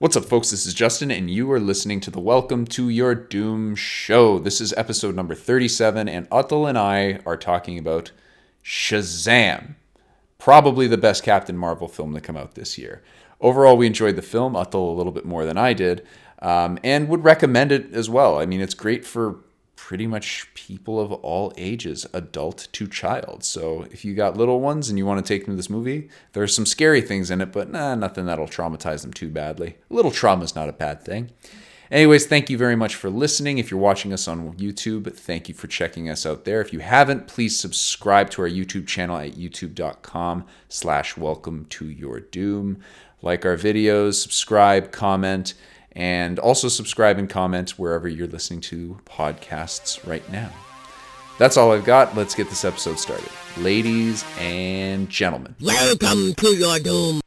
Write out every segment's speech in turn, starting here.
What's up, folks? This is Justin, and you are listening to the Welcome to Your Doom show. This is episode number 37, and Atul and I are talking about Shazam, probably the best Captain Marvel film to come out this year. Overall, we enjoyed the film, Atul a little bit more than I did, um, and would recommend it as well. I mean, it's great for pretty much people of all ages, adult to child. So if you got little ones and you want to take them to this movie, there's some scary things in it, but nah, nothing that'll traumatize them too badly. A little trauma is not a bad thing. Anyways, thank you very much for listening. If you're watching us on YouTube, thank you for checking us out there. If you haven't, please subscribe to our YouTube channel at youtube.com slash welcome to your doom. Like our videos, subscribe, comment, and also subscribe and comment wherever you're listening to podcasts right now. That's all I've got. Let's get this episode started. Ladies and gentlemen, Welcome to your doom.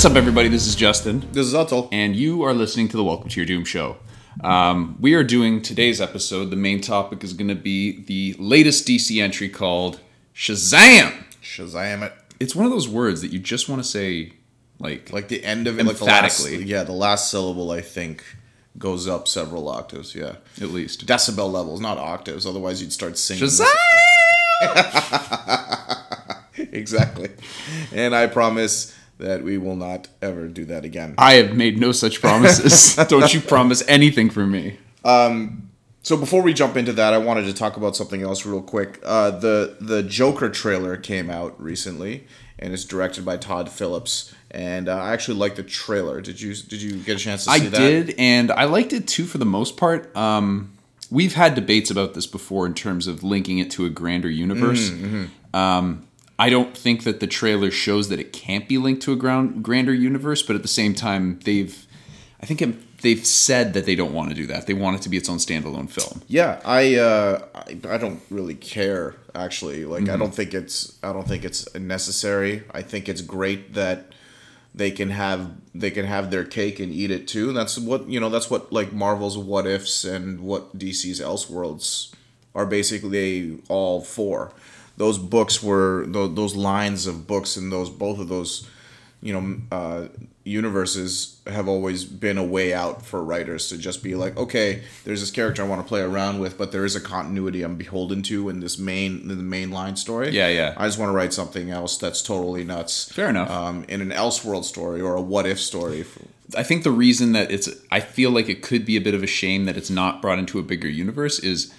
What's up, everybody? This is Justin, This is Atul. and you are listening to the Welcome to Your Doom show. Um, we are doing today's episode. The main topic is going to be the latest DC entry called Shazam. Shazam it. It's one of those words that you just want to say, like, Like the end of it, like the last, Emphatically. yeah, the last syllable I think goes up several octaves. Yeah, at least. decibel levels, not octaves. Otherwise, you'd start singing. Shazam! exactly. And I promise that we will not ever do that again. I have made no such promises. Don't you promise anything for me. So before we jump into that, I wanted to talk about something else real quick. Uh, the the Joker trailer came out recently, and it's directed by Todd Phillips. And uh, I actually liked the trailer. Did you Did you get a chance to see I that? I did, and I liked it too for the most part. Um, we've had debates about this before in terms of linking it to a grander universe. Um, I don't think that the trailer shows that it can't be linked to a ground, grander universe, but at the same time, they've, I think it, they've said that they don't want to do that. They want it to be its own standalone film. Yeah, I, uh, I I don't really care actually. Like Mm-hmm. I don't think it's I don't think it's necessary. I think it's great that they can have they can have their cake and eat it too. That's what you know. That's what like Marvel's What Ifs and what DC's Elseworlds are basically all for. Those books were those, those lines of books and those both of those you know uh, universes have always been a way out for writers to just be like okay there's this character i want to play around with but there is a continuity i'm beholden to in this main in the main line story Yeah, yeah. i just want to write something else that's totally nuts Fair enough. um, in an elseworld story or a what if story I think the reason that it's, I feel like it could be a bit of a shame that it's not brought into a bigger universe is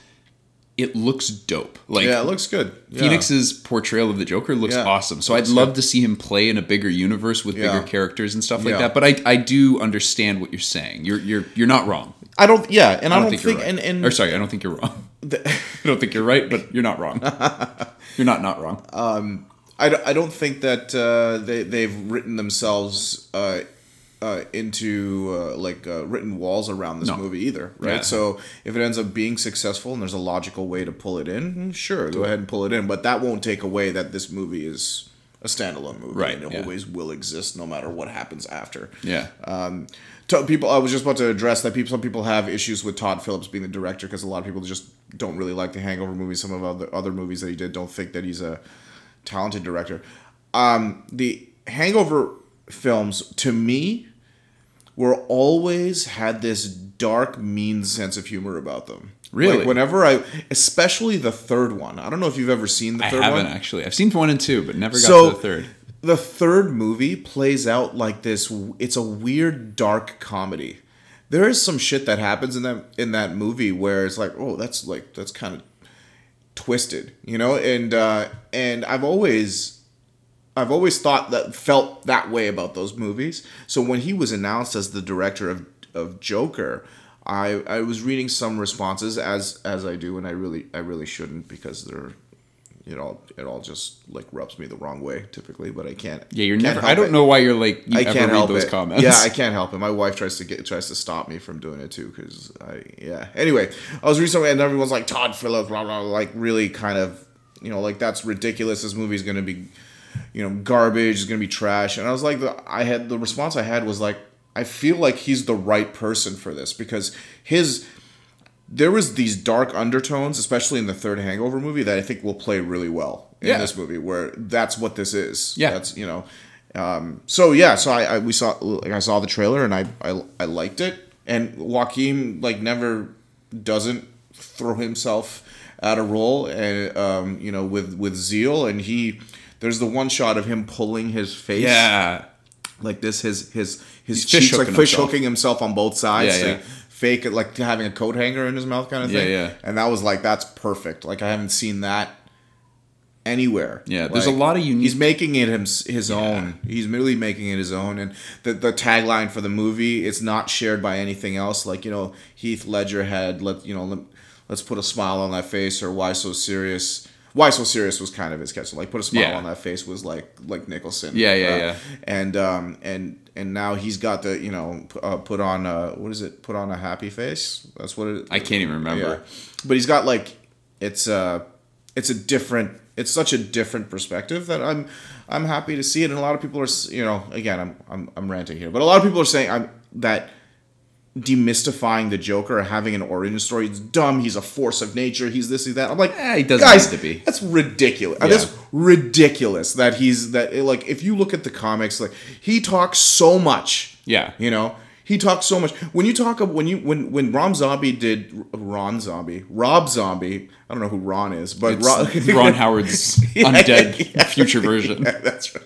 it looks dope. Like, yeah it looks good yeah. Phoenix's portrayal of the Joker looks Yeah. awesome. So I'd love to see him play in a bigger universe with Yeah. bigger characters and stuff like that. But I, I do understand what you're saying. You're you're you're not wrong. i don't yeah and i don't, you're think, right. and, and or sorry, I don't think you're wrong. I don't think you're right, but you're not wrong. you're not not wrong. Um, I, don't- I don't think that uh, they they've written themselves uh, uh, into uh, like uh, written walls around this No. movie either, right? Yeah. So if it ends up being successful and there's a logical way to pull it in, mm, sure, go ahead and pull it in. But that won't take away that this movie is a standalone movie, Right, And it yeah. always will exist, no matter what happens after. yeah. Um, to people, I was just about to address that. People, some people have issues with Todd Phillips being the director because a lot of people just don't really like the Hangover movies. Some of the other movies that he did don't think that he's a talented director. Um, the Hangover films, to me, were always had this dark, mean sense of humor about them. Really? Like whenever I, especially the third one. I don't know if you've ever seen the I third haven't one. actually. I've seen one and two, but never got So to the third. the third movie plays out like this. It's a weird, dark comedy. There is some shit that happens in that in that movie where it's like, oh, that's like that's kind of twisted, you know. And uh, and I've always I've always thought that felt that way about those movies. So when he was announced as the director of of Joker, I I was reading some responses as as I do, and I really I really shouldn't because they're it all it all just like rubs me the wrong way typically. But I can't. Yeah, you're can't never. I don't it. know why you're like you I ever can't read help those it. comments. Yeah, I can't help it. My wife tries to get tries to stop me from doing it too because I yeah. Anyway, I was recently and everyone's like Todd Phillips, blah blah, blah, like really kind of you know like that's ridiculous. This movie's gonna be you know garbage. It's gonna be trash. And I was like, the, I had the response I had was like, I feel like he's the right person for this because his there was these dark undertones, especially in the third Hangover movie, that I think will play really well in Yeah. this movie. Where that's what this is. Yeah. that's you know. Um, so yeah, so I, I we saw like I saw the trailer and I, I I liked it. And Joaquin like never doesn't throw himself at a role and um, you know with with zeal and he there's the one shot of him pulling his face Yeah. like this his his his He's fish cheeks like hooking fish himself. hooking himself on both sides Yeah, to yeah. fake it like having a coat hanger in his mouth kind of thing yeah. yeah. and that was like that's perfect like i haven't seen that anywhere Yeah, there's Like, a lot of unique- he's making it his, his own he's really making it his own and the, the tagline for the movie it's not shared by anything else like you know heath ledger had let you know let, let's put a smile on that face or why so serious why so serious was kind of his catch like put a smile Yeah. on that face was like like nicholson Yeah, yeah, Uh, yeah. and um and and now he's got the you know uh, put on uh what is it put on a happy face that's what it I can't even remember. yeah but he's got like it's uh it's a different it's such a different perspective that i'm i'm happy to see it and a lot of people are s- you know again i'm i'm, I'm ranting here but a lot of people are saying i'm that demystifying the joker or having an origin story it's dumb he's a force of nature he's this he's that i'm like Eh, he doesn't guys need to be. that's ridiculous Yeah. that's ridiculous that he's that like if you look at the comics like he talks so much Yeah. you know he talks so much when you talk of when you when when Ron Zombie did Ron Zombie Rob Zombie I don't know who Ron is but Ron, Ron Howard's undead future version. that's right.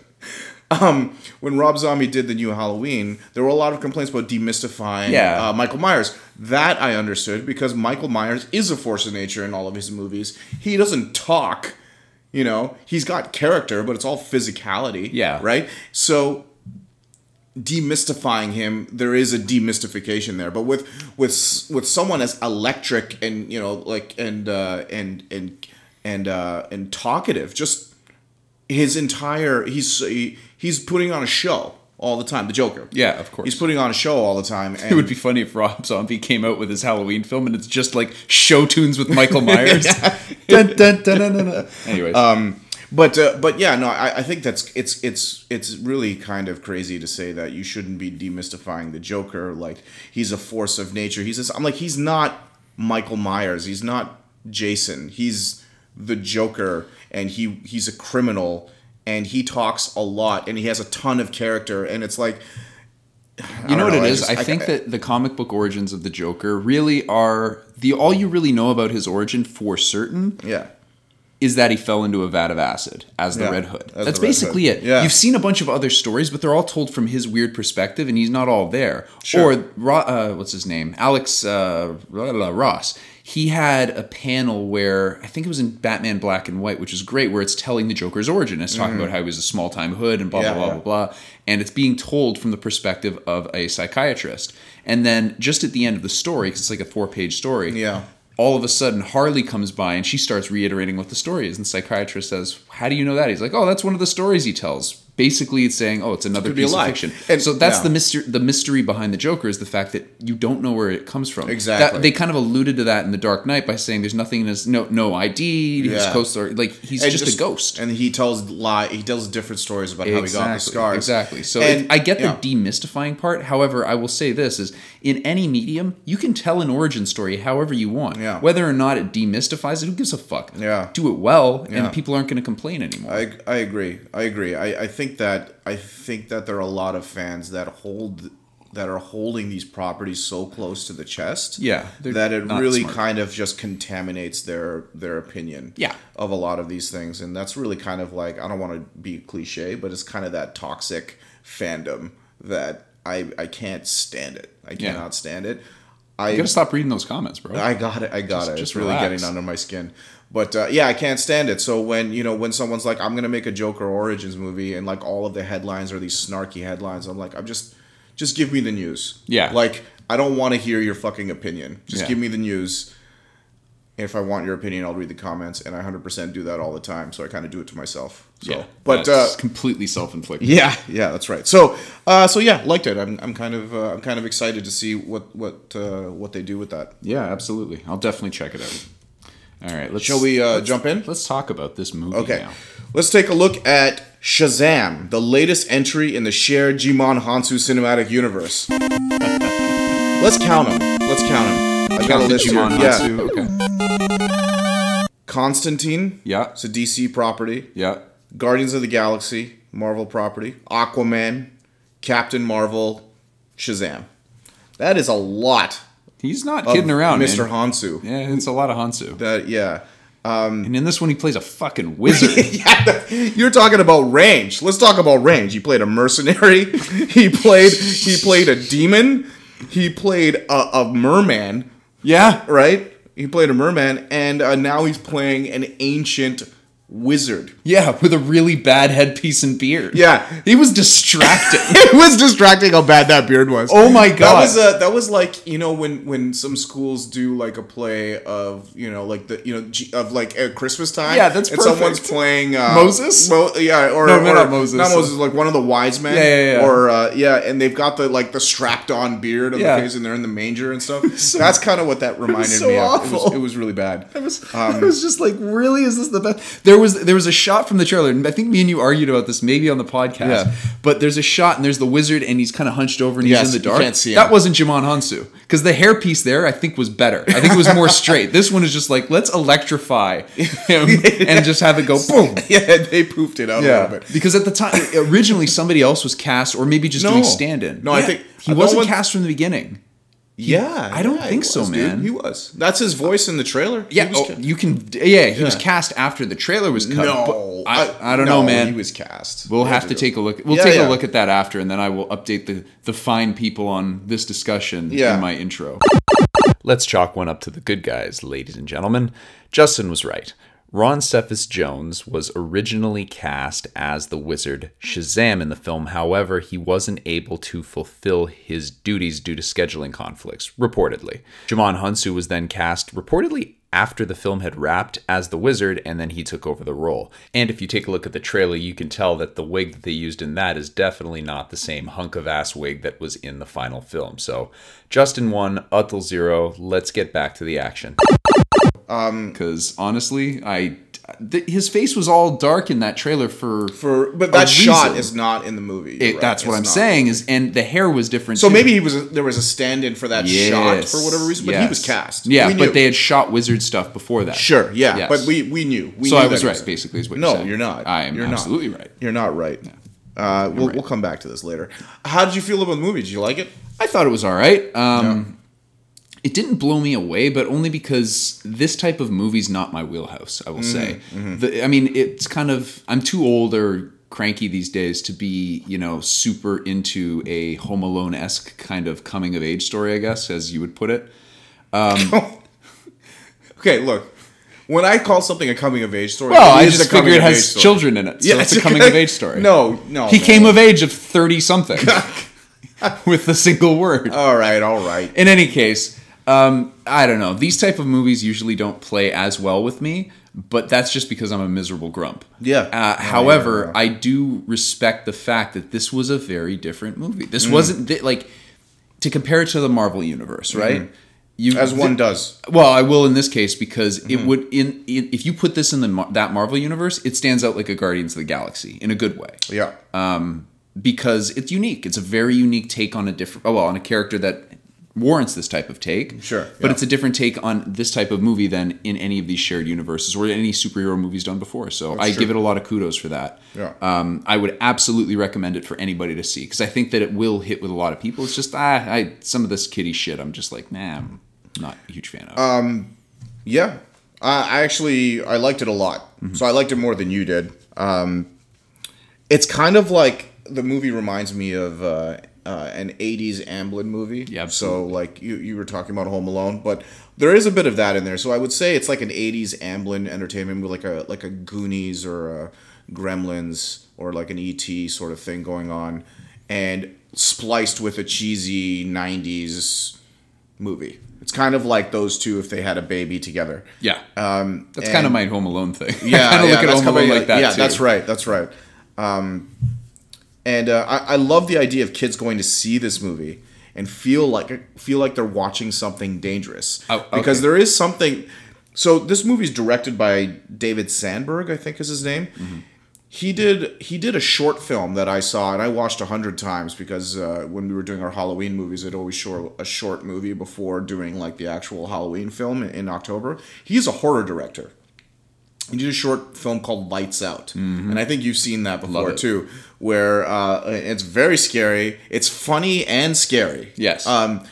Um, when Rob Zombie did the new Halloween, there were a lot of complaints about demystifying Yeah. uh, Michael Myers. That I understood because Michael Myers is a force of nature in all of his movies. He doesn't talk, you know. He's got character, but it's all physicality. Yeah. Right. So demystifying him there is a demystification there but with with with someone as electric and you know like and uh and and and uh and talkative just his entire he's he, he's putting on a show all the time the joker Yeah, of course. he's putting on a show all the time and It would be funny if Rob Zombie came out with his Halloween film and it's just like show tunes with Michael Myers. Dun, dun, dun. Anyways, Um, but uh, but yeah, no, I, I think that's it's it's it's really kind of crazy to say that you shouldn't be demystifying the Joker. Like he's a force of nature. He's this, I'm like he's not Michael Myers. He's not Jason. He's the Joker, and he he's a criminal, and he talks a lot, and he has a ton of character, and it's like. you know don't what it I is? just- I, think I- that the comic book origins of the Joker really are the all you really know about his origin for certain Yeah. is that he fell into a vat of acid as the Yeah, Red Hood. That's basically Hood. it. Yeah. You've seen a bunch of other stories, but they're all told from his weird perspective, and he's not all there. Sure. Or uh, what's his name, Alex uh, Ross. He had a panel where I think it was in Batman Black and White, which is great, where it's telling the Joker's origin. It's talking mm-hmm. about how he was a small time hood and blah. Yeah, blah blah yeah. blah blah, and it's being told from the perspective of a psychiatrist. And then just at the end of the story, because it's like a four page story, Yeah. all of a sudden Harley comes by and she starts reiterating what the story is. And the psychiatrist says, How do you know that? He's like, Oh, that's one of the stories he tells. Basically, it's saying, Oh, it's another piece of fiction. And- so that's yeah. the mystery. The mystery behind the Joker is the fact that you don't know where it comes from. Exactly. That, they kind of alluded to that in the Dark Knight by saying there's nothing in his no no ID. His Yeah. co-star, like he's And just, a ghost. and he tells lie. He tells different stories about how he got the scars. Exactly. So And- it- I get the demystifying part. However, I will say this is in any medium, you can tell an origin story however you want. Yeah. Whether or not it demystifies it, who gives a fuck? Yeah. Do it well, Yeah. and people aren't going to complain anymore. I, I agree. I agree. I, I think that I think that there are a lot of fans that hold that are holding these properties so close to the chest. Yeah, That it really smart. kind of just contaminates their their opinion. Yeah. Of a lot of these things. And that's really kind of like I don't want to be cliche, but it's kind of that toxic fandom that I I can't stand it. I Yeah. cannot stand it. I you got to stop reading those comments, bro. I got it. I got Just- it. just it's really getting under my skin. But uh, yeah, I can't stand it. So when you know when someone's like, "I'm gonna make a Joker origins movie," and like all of the headlines are these snarky headlines, I'm like, I'm just, just give me the news. Yeah. Like I don't want to hear your fucking opinion. Just Yeah. give me the news. if I want your opinion, I'll read the comments, and I 100% do that all the time. So I kind of do it to myself. So, Yeah, but uh, completely self-inflicted. yeah, yeah, that's right. So, uh, so yeah, liked it. I'm, I'm kind of, uh, I'm kind of excited to see what, what, uh, what they do with that. Yeah, absolutely. I'll definitely check it out. All right, let's. Shall we uh, let's- jump in? Let's talk about this movie Okay, now. let's take a look at Shazam, the latest entry in the shared Djimon Hounsou cinematic universe. let's count them. Let's count them. I've got a list here. Djimon Yeah, Okay. Constantine. Yeah. It's a DC property. Yeah. Guardians of the Galaxy, Marvel property. Aquaman, Captain Marvel, Shazam. That is a lot. He's not kidding around, Mr. man. Hounsou. Yeah, it's a lot of Hounsou. That yeah. And in this one, he plays a fucking wizard. yeah, you're talking about range. Let's talk about range. He played a mercenary. He played he played a demon. He played a, a merman, yeah. right? He played a merman, and uh, now he's playing an ancient wizard. Yeah, with a really bad headpiece and beard. Yeah. He was distracting. it was distracting how bad that beard was. Oh my That God. was uh, that was like you know when when some schools do like a play of you know like the you know of like at Christmas time. Yeah, that's and someone's playing uh, Moses? Mo- yeah, or No, or, not Moses. Not Moses, like one of the wise men. Yeah, yeah, yeah. Or uh, yeah, and they've got the like the strapped on beard of Yeah. the face, and they're in the manger and stuff. that's kind of what that reminded so me of. It was, it was really bad. It was, I was just like, really? Is this the best? There was there was a shot from the trailer, and I think me and you argued about this maybe on the podcast. Yeah. But there's a shot, and there's the wizard, and he's kind of hunched over, and Yes, he's in the dark. can't see him. That wasn't Djimon Hounsou because the hairpiece there, I think, was better. I think it was more straight. This one is just like let's electrify him and just have it go boom. yeah, they poofed it out a little bit. because at the time, originally somebody else was cast, or maybe just No. doing stand-in. No, I think- he wasn't one- cast from the beginning. Yeah, I don't yeah, think he so, was, dude. man. He was. That's his voice in the trailer. Yeah, He was oh, ca- you can. Yeah, he was cast after the trailer was cut. no, but I, I, don't know, man. He was cast. We'll Yeah, have to take a look. We'll Yeah, take yeah. a look at that after, and then I will update the the fine people on this discussion Yeah. in my intro. Let's chalk one up to the good guys, ladies and gentlemen. Justin was right. Ron Cephas Jones was originally cast as the wizard Shazam in the film. However, he wasn't able to fulfill his duties due to scheduling conflicts, reportedly. Djimon Hounsou was then cast reportedly after the film had wrapped as the wizard, and then he took over the role. And if you take a look at the trailer, you can tell that the wig that they used in that is definitely not the same hunk of ass wig that was in the final film. So, Justin one, Atul zero. Let's get back to the action. Because honestly, I th- his face was all dark in that trailer for For but a that shot reason. is not in the movie. It, right. That's what I'm not. saying is, and the hair was different. So too. maybe he was there was a stand-in for that shot for whatever reason, but he was cast. Yeah, but they had shot wizard stuff before that. sure, yeah, Yes. but we we knew. We so knew I was right, basically, is what No, you're you're not. I am You're not. absolutely right. You're not right. Uh, we'll, right. we'll come back to this later. How did you feel about the movie? Did you like it? I thought it was all right. Um, It didn't blow me away, but only because this type of movie's not my wheelhouse. I will mm-hmm, say. Mm-hmm. The, I mean, it's kind of I'm too old or cranky these days to be you know super into a Home Alone esque kind of coming of age story. I guess as you would put it. Um, okay, look. When I call something a coming of age story, Well, it I just figure it has children in it, so Yeah, it's a coming of age story. No, no. he man. came of age of thirty something with a single word. All right, all right. in any case um, i don't know these type of movies usually don't play as well with me but that's just because i'm a miserable grump Yeah. uh, Yeah, however yeah, yeah. i do respect the fact that this was a very different movie Mm. this wasn't th- like to compare it to the marvel universe right you Mm-hmm. As one does. well i will in this case because it Mm-hmm. would in, in if you put this in the that marvel universe it stands out like a guardians of the galaxy in a good way Yeah. because it's unique. It's a very unique take on a different, oh well, on a character that warrants this type of take. Sure, but yeah. it's a different take on this type of movie than in any of these shared universes or any superhero movies done before. So I true. give it a lot of kudos for that. Yeah. Um, I would absolutely recommend it for anybody to see because I think that it will hit with a lot of people. It's just ah, I some of this kitty shit. I'm just like, nah, I'm not a huge fan of. Um, Yeah, I I actually I liked it a lot. Mm-hmm. So I liked it more than you did. Um, it's kind of like the movie reminds me of uh, uh, an '80s Amblin movie. Yeah, So like you you were talking about Home Alone, but there is a bit of that in there. So I would say it's like an '80s Amblin entertainment, movie, like a like a Goonies or a Gremlins or like an ET sort of thing going on, and spliced with a cheesy '90s movie. It's kind of like those two if they had a baby together. Yeah. Um, That's kind of my Home Alone thing. yeah, I kind of yeah, look at Home Alone like that Yeah, too. that's right. That's right. Um, and uh, I, I love the idea of kids going to see this movie and feel like feel like they're watching something dangerous Oh, because there is something. So this movie is directed by David Sandberg, I think is his name. Mm-hmm. He did he did a short film that I saw and I watched a hundred times because uh, when we were doing our Halloween movies, I'd always show a short movie before doing like the actual Halloween film in, in October. He's a horror director. He did a short film called Lights Out, and I think you've seen that before too, where uh, it's very scary. It's funny and scary. Yes. Um,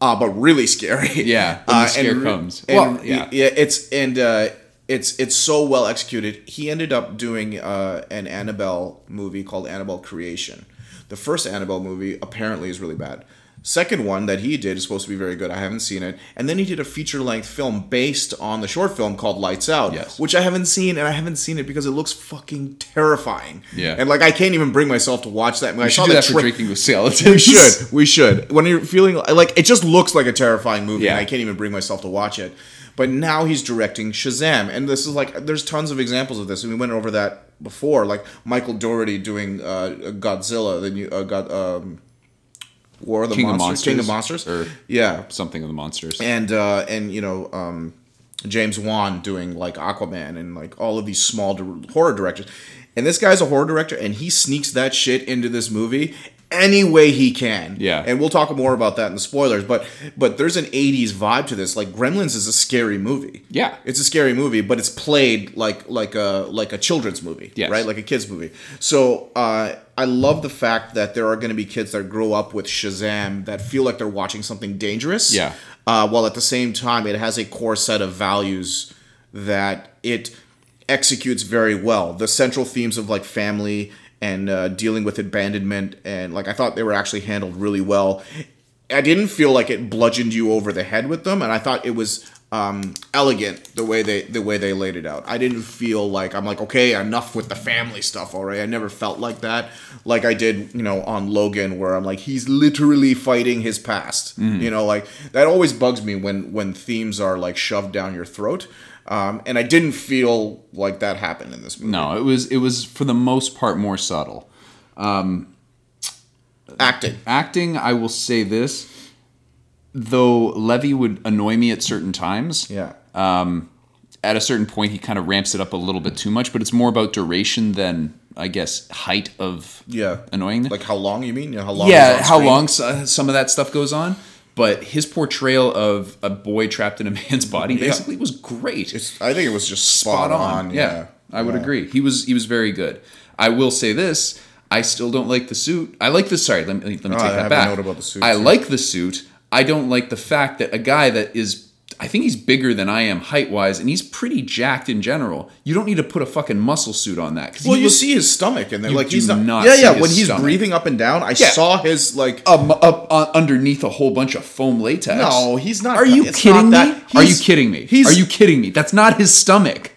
uh, but really scary. Yeah, when the scare re- comes. and- Well, yeah. yeah. It's and uh, it's it's so well executed. He ended up doing uh, an Annabelle movie called Annabelle Creation. The first Annabelle movie apparently is really bad. Second one that he did is supposed to be very good. I haven't seen it. And then he did a feature length film based on the short film called Lights Out, Yes. which I haven't seen, and I haven't seen it because it looks fucking terrifying. Yeah. And like I can't even bring myself to watch that. I We should do that for drinking with skeletons. we should. We should. When you're feeling like it just looks like a terrifying movie, Yeah. and I can't even bring myself to watch it. But now he's directing Shazam, and this is like there's tons of examples of this, and we went over that before, like Michael Dougherty doing uh, Godzilla, the new uh, God, um, War of the King of Monsters, King of Monsters? Monsters, Or- yeah, Something of the monsters. and uh, and you know um, James Wan doing like Aquaman and like all of these small di- horror directors. And this guy's a horror director, and he sneaks that shit into this movie any way he can. Yeah. And we'll talk more about that in the spoilers. But but there's an '80s vibe to this. Like Gremlins is a scary movie. Yeah. It's a scary movie, but it's played like like a like a children's movie, Yes. right? Like a kids movie. So uh, I love the fact that there are going to be kids that grow up with Shazam that feel like they're watching something dangerous. Yeah. Uh, while at the same time, it has a core set of values that it executes very well. The central themes of like family and uh, dealing with abandonment and like I thought they were actually handled really well. I didn't feel like it bludgeoned you over the head with them, and I thought it was um, elegant the way they the way they laid it out. I didn't feel like I'm like okay enough with the family stuff already. I never felt like that, like I did you know on Logan, where I'm like he's literally fighting his past. You know, like that always bugs me when when themes are like shoved down your throat. Um, and I didn't feel like that happened in this movie. no, it was it was for the most part more subtle. Um, Acting. Acting, I will say this, though Levy would annoy me at certain times. Yeah. Um, at a certain point, he kind of ramps it up a little bit too much, but it's more about duration than I guess height of Yeah. annoying. Like how long you mean? Yeah, how long? yeah, how long s- uh, some of that stuff goes on. But his portrayal of a boy trapped in a man's body basically was great. It's, I think it was just spot, on. Yeah, I would Yeah. agree. He was he was very good. I will say this: I still don't like the suit. I like the sorry. Let me let me Oh, take I that back. note about the suit, I like the suit. I don't like the fact that a guy that is. I think he's bigger than I am height wise, and he's pretty jacked in general. You don't need to put a fucking muscle suit on that. Well, you looks- see his stomach, and they're like he's not. not yeah, yeah. When he's stomach. breathing up and down, I Yeah. saw his like. um, up uh, underneath a whole bunch of foam latex. No, he's not- Are you kidding me? Are you kidding me? he's- Are you kidding me? That's not his stomach.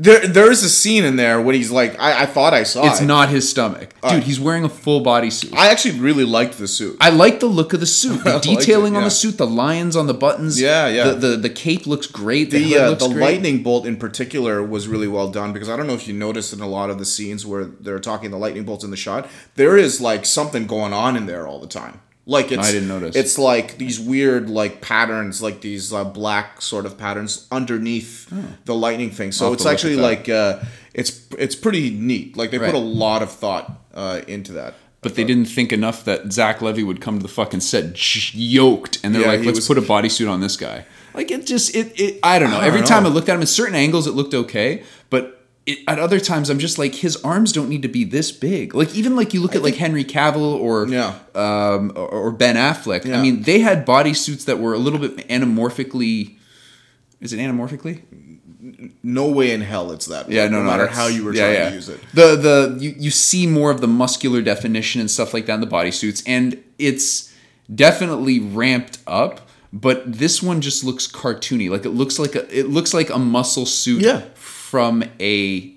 There, there is a scene in there when he's like, I, I thought I saw It's it. not his stomach, dude. He's wearing a full body suit. I actually really liked the suit. I like the look of the suit, I the liked it, detailing on yeah. the suit, the lions on the buttons. Yeah, yeah. The the, the cape looks great. The, the hood uh, looks the great. lightning bolt in particular was really well done because I don't know if you noticed in a lot of the scenes where they're talking the lightning bolts in the shot, there is like something going on in there all the time. Like it's I didn't notice. It's like these weird like patterns, like these uh, black sort of patterns underneath the lightning thing. So Oh. It's actually like uh, it's it's pretty neat. Like they Right. put a lot of thought uh, into that. But they didn't think enough that Zach Levy would come to the fucking set yoked, and they're Yeah, like, "Let's was- put a bodysuit on this guy." Like it just it it I don't know. I Every don't time I looked at him, at certain angles, it looked okay. It, at other times, I'm just like his arms don't need to be this big. Like even like you look at like Henry Cavill or Yeah. um, or, or Ben Affleck. I mean, they had bodysuits that were a little bit anamorphically. Is it anamorphically? No way in hell it's that. way, Yeah, no, no, no, matter how you were yeah, trying yeah. to use it. The the you, you see more of the muscular definition and stuff like that in the bodysuits, and it's definitely ramped up. But this one just looks cartoony. Like it looks like a it looks like a muscle suit Yeah. From a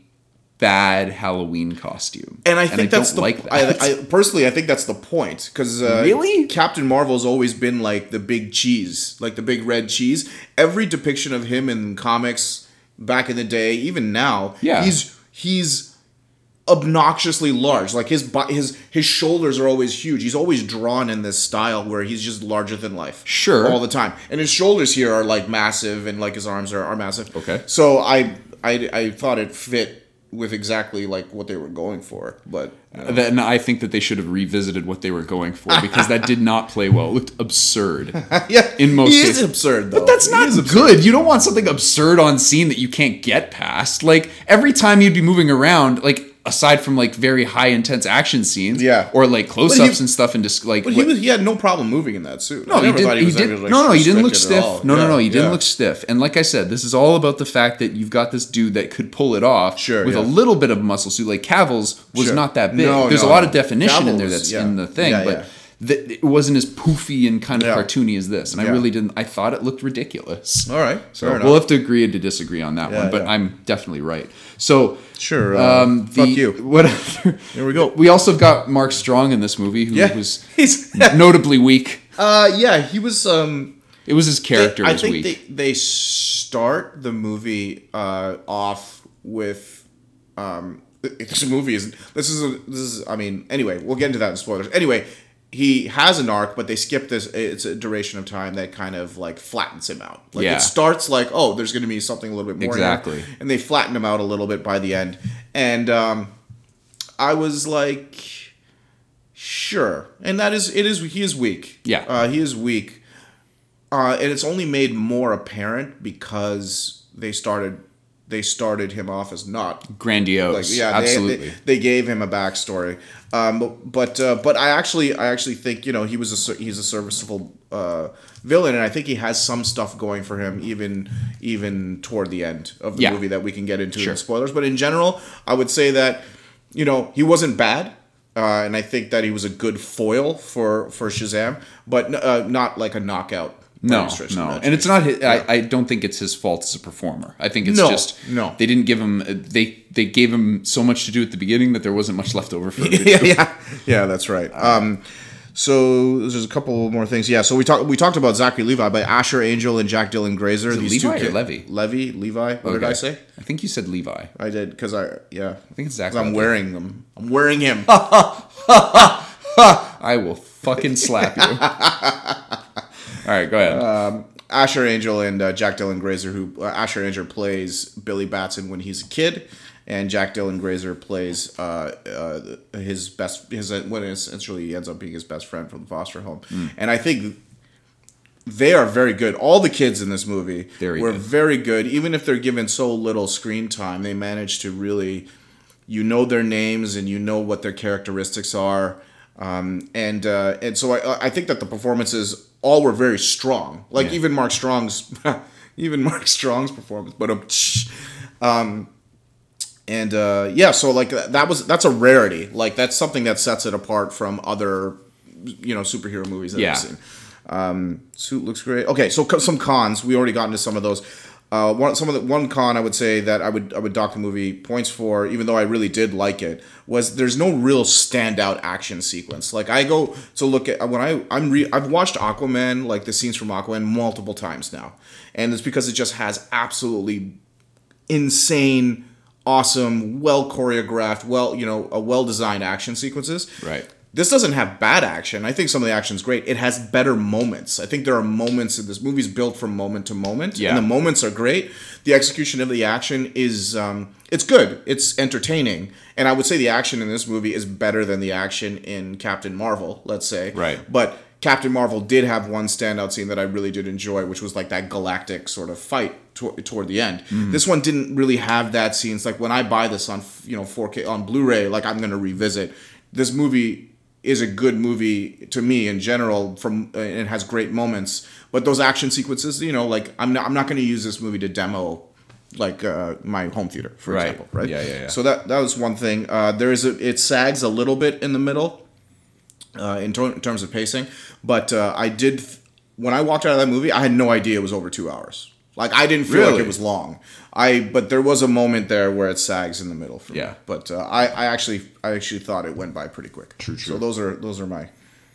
bad Halloween costume. And I think that's don't the like that. I, I personally I think that's the point because uh, Really? Captain Marvel's always been like the big cheese, like the big red cheese. Every depiction of him in comics back in the day, even now, Yeah. he's he's obnoxiously large. Like his his his shoulders are always huge. He's always drawn in this style where he's just larger than life. Sure. all the time, and his shoulders here are like massive, and like his arms are, are massive. Okay. So I I I thought it fit with exactly like what they were going for, but. you know. then I think that they should have revisited what they were going for because that did not play well. It looked absurd. Yeah, in most he cases. is absurd though. But that's not good. You don't want something absurd on scene that you can't get past. Like every time you'd be moving around, like aside from like very high intense action scenes, Yeah. or like close ups he- and stuff, and just like But he was he had no problem moving in that suit. no, I he did. He, was did. like, no, no, he didn't look stiff. No, no, Yeah, no, he didn't yeah. look stiff. And like I said, this is all about the fact that you've got this dude that could pull it off Sure, with a little bit of muscle suit. Like Cavill's was Sure. not that big. No, There's no, a lot no. of definition in there that's yeah. in the thing, Yeah, but. Yeah. th- it wasn't as poofy and kind of Yeah. cartoony as this, and I really didn't. I thought it looked ridiculous. All right, So we'll have to agree to disagree on that Yeah, one, but yeah. I'm definitely right. So Sure, uh, um, fuck you. What Here we go. We also got Mark Strong in this movie, who Yeah, was he's notably weak. uh yeah he was um. It was his character I was think weak. they they start the movie uh off with um this movie is this is a, this is I mean anyway we'll get into that in spoilers anyway he has an arc but they skip this it's a duration of time that kind of like flattens him out like Yeah. it starts like oh there's going to be something a little bit more Exactly. and they flatten him out a little bit by the end and um I was like sure and that is it is he is weak Yeah. uh, he is weak uh, and it's only made more apparent because they started they started him off as not Grandiose. like yeah absolutely. they, they gave him a backstory um, but but, uh, but I actually I actually think you know he was a he's a serviceable uh, villain and I think he has some stuff going for him even even toward the end of the Yeah. movie that we can get into Sure. the spoilers but in general I would say that you know he wasn't bad uh, and I think that he was a good foil for for Shazam but uh, not like a knockout no, any stretch of the no, and it's not. His, I, I don't think it's his fault as a performer. I think it's No, just no. They didn't give him. They they gave him so much to do at the beginning that there wasn't much left over for him. yeah, yeah, yeah. That's right. Um, so there's a couple more things. Yeah. So we talked we talked about Zachary Levi, but Asher Angel and Jack Dylan Grazer. these Levi or kid- Levy? Levy, Levi. What did I say? I think you said Levi. I did because I yeah. I think it's Zach. I'm wearing them. I'm wearing him. I will fucking slap you. All right, go ahead. Asher Angel and uh, Jack Dylan Grazer, who uh, Asher Angel plays Billy Batson when he's a kid, and Jack Dylan Grazer plays uh, uh, his best his when essentially he ends up being his best friend from the foster home, Hmm. and I think they are very good. All the kids in this movie Very were good. very good, even if they're given so little screen time. They manage to really, you know, their names and you know what their characteristics are, um, and uh, and so I I think that the performances all were very strong. Like Yeah. even Mark Strong's, even Mark Strong's performance, but um, um, and uh, yeah, so like that, that was that's a rarity. Like that's something that sets it apart from other, you know, superhero movies that Yeah. I've seen. Um, suit looks great. Okay, so co- some cons. We already got into some of those. Uh, one some of the one con I would say that I would I would dock the movie points for, even though I really did like it, was there's no real standout action sequence. Like I go to look at when I I'm re, I've watched Aquaman like the scenes from Aquaman multiple times now, and it's because it just has absolutely insane, awesome, well choreographed, well you know, a well designed action sequences. Right. This doesn't have bad action. I think some of the action's great. It has better moments. I think there are moments in this movie's built from moment to moment, Yeah. and the moments are great. The execution of the action is um, it's good. It's entertaining, and I would say the action in this movie is better than the action in Captain Marvel. Let's say, Right. But Captain Marvel did have one standout scene that I really did enjoy, which was like that galactic sort of fight to- toward the end. Mm-hmm. This one didn't really have that scene. It's like when I buy this on you know 4K on Blu-ray, like I'm gonna revisit this movie is a good movie to me in general from it has great moments but those action sequences you know like i'm not, I'm not going to use this movie to demo like uh, my home theater for Right. example right Yeah, yeah, yeah. so that that was one thing uh, there is a it sags a little bit in the middle uh, in, ter- in terms of pacing but uh, i did when i walked out of that movie i had no idea it was over two hours Like I didn't feel like it was long. I but there was a moment there where it sags in the middle for Yeah. me. But uh, I I actually I actually thought it went by pretty quick. True, true. So those are those are my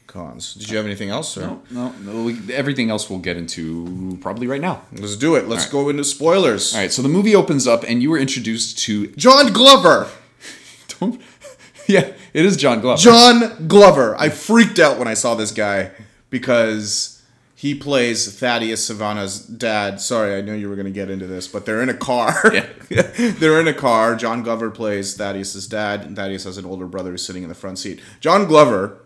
cons. Did you have anything else? Or? No, no, no. We, everything else we'll get into probably right now. Let's do it. Let's go into spoilers. All right, so the movie opens up, and you were introduced to. John Glover. Don't, yeah, it is John Glover. John Glover. I freaked out when I saw this guy because he plays Thaddeus Sivana's dad. Sorry, I know you were going to get into this, but they're in a car. Yeah. they're in a car. John Glover plays Thaddeus's dad, and Thaddeus has an older brother who's sitting in the front seat. John Glover.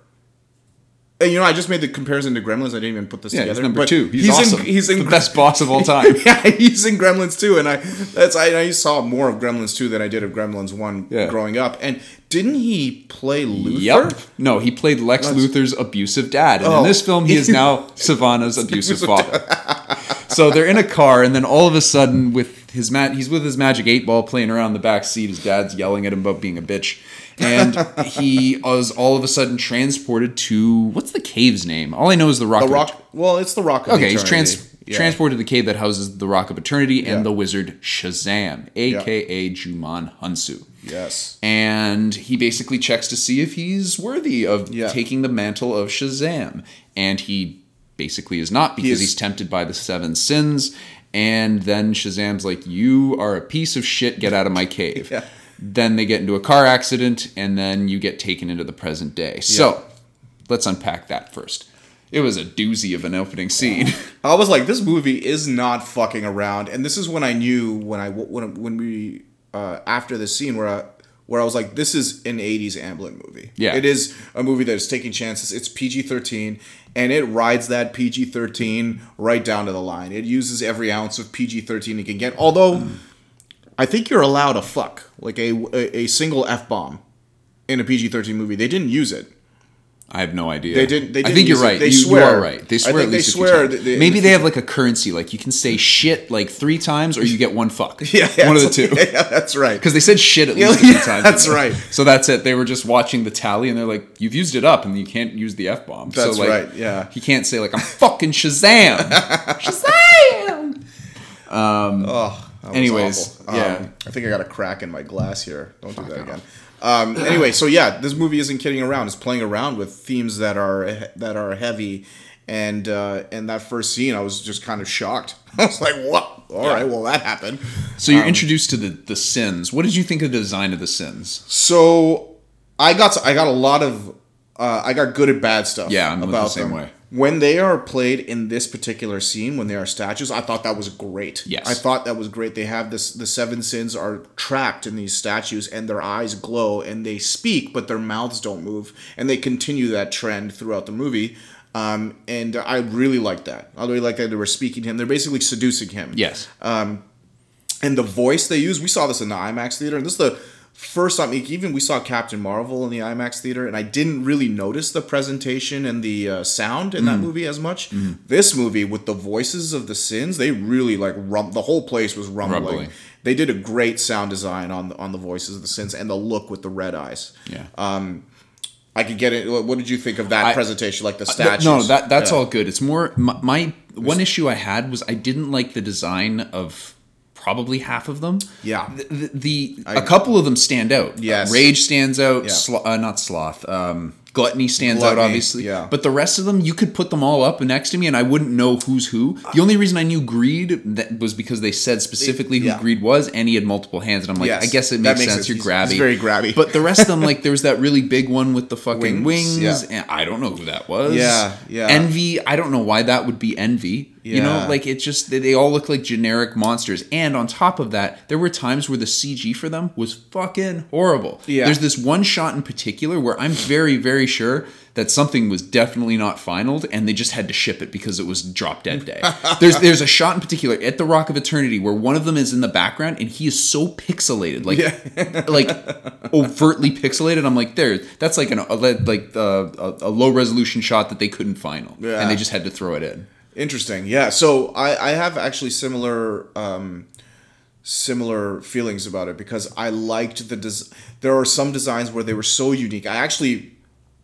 And you know, I just made the comparison to Gremlins. I didn't even put this yeah, together. he's number two. He's, awesome. In, he's in the best boss of all time. yeah, he's in Gremlins too, and I that's I, I saw more of Gremlins two than I did of Gremlins one Yeah. growing up. And didn't he play Luthor? Yep. No, he played Lex Luthor's abusive dad, and Oh. in this film, he is now Sivana's abusive father. so they're in a car, and then all of a sudden, with his ma- he's with his magic eight ball playing around the back seat. His dad's yelling at him about being a bitch, and he was all of a sudden transported to what's the cave's name? All I know is the Rock. The of Rock. Well, it's the Rock. Of Okay, he's trans- Yeah. transported to the cave that houses the Rock of Eternity and Yeah. the wizard Shazam, aka Djimon Hounsou. Yes. And he basically checks to see if he's worthy of Yeah. taking the mantle of Shazam. And he basically is not because is- he's tempted by the seven sins. And then Shazam's like, You are a piece of shit, get out of my cave. Yeah. Then they get into a car accident, and then you get taken into the present day. So let's unpack that first. It was a doozy of an opening scene. I was like, this movie is not fucking around, and this is when I knew when I when when we uh, after the scene where I, where I was like, this is an '80s Amblin movie. Yeah. it is a movie that is taking chances. It's PG-13, and it rides that PG-13 right down to the line. It uses every ounce of PG-13 it can get. Although, I think you're allowed a fuck, like a a, a single f bomb, in a PG-13 movie. They didn't use it. I have no idea. They didn't- they I didn't think you're right. They you, you swear. are right. They I swear. think at they least a few swear that they- Maybe they have like a currency. Like you can say shit like three times, or you get one fuck. Yeah, one of the two. Yeah, that's right. Because they said shit at least Yeah, a few yeah, times. that's right. So that's it. They were just watching the tally, and they're like, "You've used it up, and you can't use the f bomb." That's so, like, right, yeah. He can't say like, "I'm fucking Shazam." Shazam. Um, Oh, Anyways, awful. yeah. Um, I think I got a crack in my glass here. Don't do that again. Um, anyway, so yeah, this movie isn't kidding around. It's playing around with themes that are that are heavy, and uh, and that first scene, I was just kind of shocked. I was like, "What? All right, well that happened." So you're introduced to the the sins. What did you think of the design of the sins? So I got I got a lot of uh, I got good at bad stuff. Yeah, I'm the same them. way. When they are played in this particular scene, when they are statues, I thought that was great. Yes. I thought that was great. They have this the seven sins are trapped in these statues, and their eyes glow, and they speak, but their mouths don't move, and they continue that trend throughout the movie. Um, and I really like that. I really like that they were speaking to him. They're basically seducing him Yes. and the voice they use. We saw this in the IMAX theater, and this is the first time. Even we saw Captain Marvel in the IMAX theater, and I didn't really notice the presentation and the uh, sound in that Mm. movie as much. This movie with the voices of the sins, they really like rum. The whole place was rumbling. Rumbling. They did a great sound design on the, on the voices of the sins and the look with the red eyes. yeah. I could get it. What did you think of that I- presentation? Like the Th- statues? No, that that's Yeah. all good. It's more my, my one issue I had was I didn't like the design of probably half of them. Yeah. the, the, the a couple of them stand out. Yes. Uh, Rage stands out. Yeah. Slo- uh, not sloth. Um, Gluttony stands out, obviously. yeah. But the rest of them, you could put them all up next to me, and I wouldn't know who's who. The only reason I knew Greed that was because they said specifically who Yeah. Greed was, and he had multiple hands, and I'm like, Yes, I guess it makes, makes sense. sense. You're He's- grabby. he's very grabby. But the rest of them, like, there was that really big one with the fucking Wings, wings, yeah. and I don't know who that was. Yeah, yeah. Envy. I don't know why that would be envy. You know, like it just they, all look like generic monsters. And on top of that, there were times where the CG for them was fucking horrible. Yeah. There's this one shot in particular where I'm very very sure that something was definitely not finalized and they just had to ship it because it was drop dead day. there's there's a shot in particular at the Rock of Eternity where one of them is in the background and he is so pixelated, like like overtly pixelated. I'm like, there, that's like an a, like uh, a, a low resolution shot that they couldn't final, Yeah. and they just had to throw it in. Interesting. Yeah. So I, I have actually similar um, similar feelings about it because I liked the des- there are some designs where they were so unique. I actually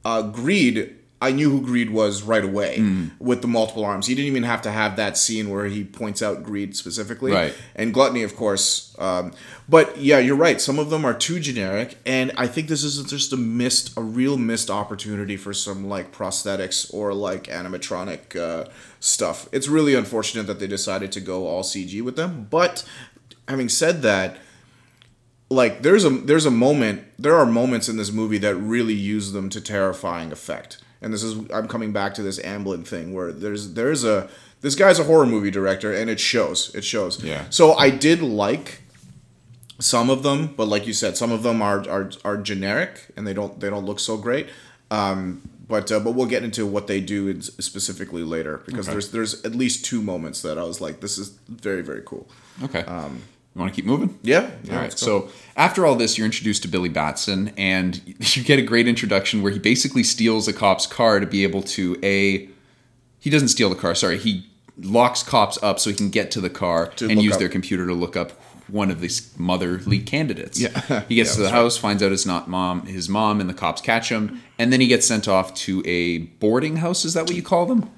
agreed I knew who Greed was right away Mm. with the multiple arms. He didn't even have to have that scene where he points out Greed specifically. Right. And Gluttony, of course. Um, but yeah, you're right. Some of them are too generic, and I think this is just a missed, a real missed opportunity for some like prosthetics or like animatronic uh, stuff. It's really unfortunate that they decided to go all CG with them. But having said that, like there's a there's a moment there are moments in this movie that really use them to terrifying effect and this is i'm coming back to this amblin thing where there's there's a this guy's a horror movie director and it shows it shows Yeah. so i did like some of them but like you said some of them are are, are generic and they don't they don't look so great um but uh, but we'll get into what they do in, specifically later because Okay. there's there's at least two moments that i was like this is very very cool Okay. Um, you want to keep moving? yeah, yeah All right. let's. So after all this, you're introduced to Billy Batson, and you get a great introduction where he basically steals a cop's car to be able to a. He doesn't steal the car. Sorry, he locks cops up so he can get to the car To and use up. their computer to look up one of these motherly candidates. Yeah. He gets Yeah, to the house, finds out it's not mom, his mom, and the cops catch him, and then he gets sent off to a boarding house. Is that what you call them?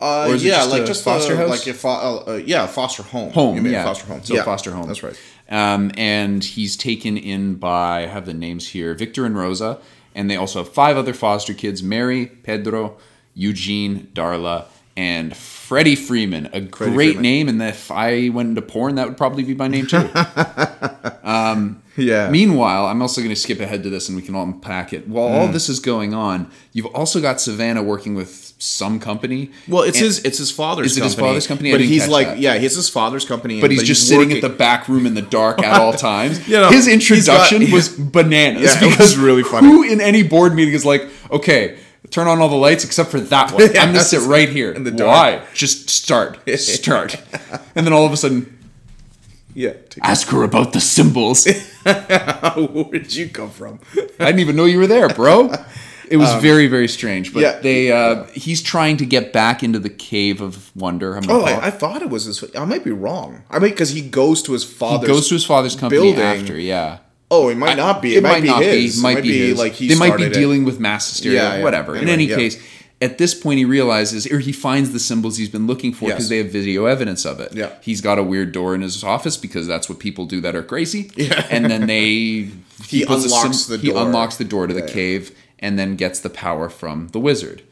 Uh, Or is it yeah, just like a just foster a, house? like uh, uh, yeah, foster home. home. You mean yeah, foster home. So yeah, foster home. That's right. Um, and he's taken in by I have the names here: Victor and Rosa, and they also have five other foster kids: Mary, Pedro, Eugene, Darla, and Freddie Freeman. A great Freeman. name, and if I went into porn, that would probably be my name too. Yeah. Meanwhile, I'm also going to skip ahead to this, and we can all unpack it. While Mm. all this is going on, you've also got Sivana working with some company. well, it's And- his it's his father's. Is it his company, father's company? But he's like, that. yeah, he's his father's company. but he's just sitting working- at the back room in the dark at all times. You know, His introduction got- was bananas Yeah, it was because really funny. Who in any board meeting is like, okay, turn on all the lights except for that one. I'm gonna sit right here. In the dark. Why? Just start, start, and then all of a sudden, yeah. ask her about the symbols. Where did you come from? I didn't even know you were there, bro. It was very, very strange. But Um, yeah, they, uh, he's trying to get back into the cave of wonder. Oh. I, I thought it was his. I might be wrong. I mean, because he goes to his he father's. goes to his father's company building. after. Yeah. Oh, it might not be. It, might, be his. Might it might be, be his. like he they might be started it. dealing with mass hysteria. Yeah, yeah. Whatever. In any yeah. case, at this point, he realizes, or he finds the symbols he's been looking for because Yes. they have video evidence of it. Yeah. He's got a weird door in his office because that's what people do that are crazy. Yeah. And then they He a unlocks the He door. unlocks the door to the Yeah, yeah. cave and then gets the power from the wizard.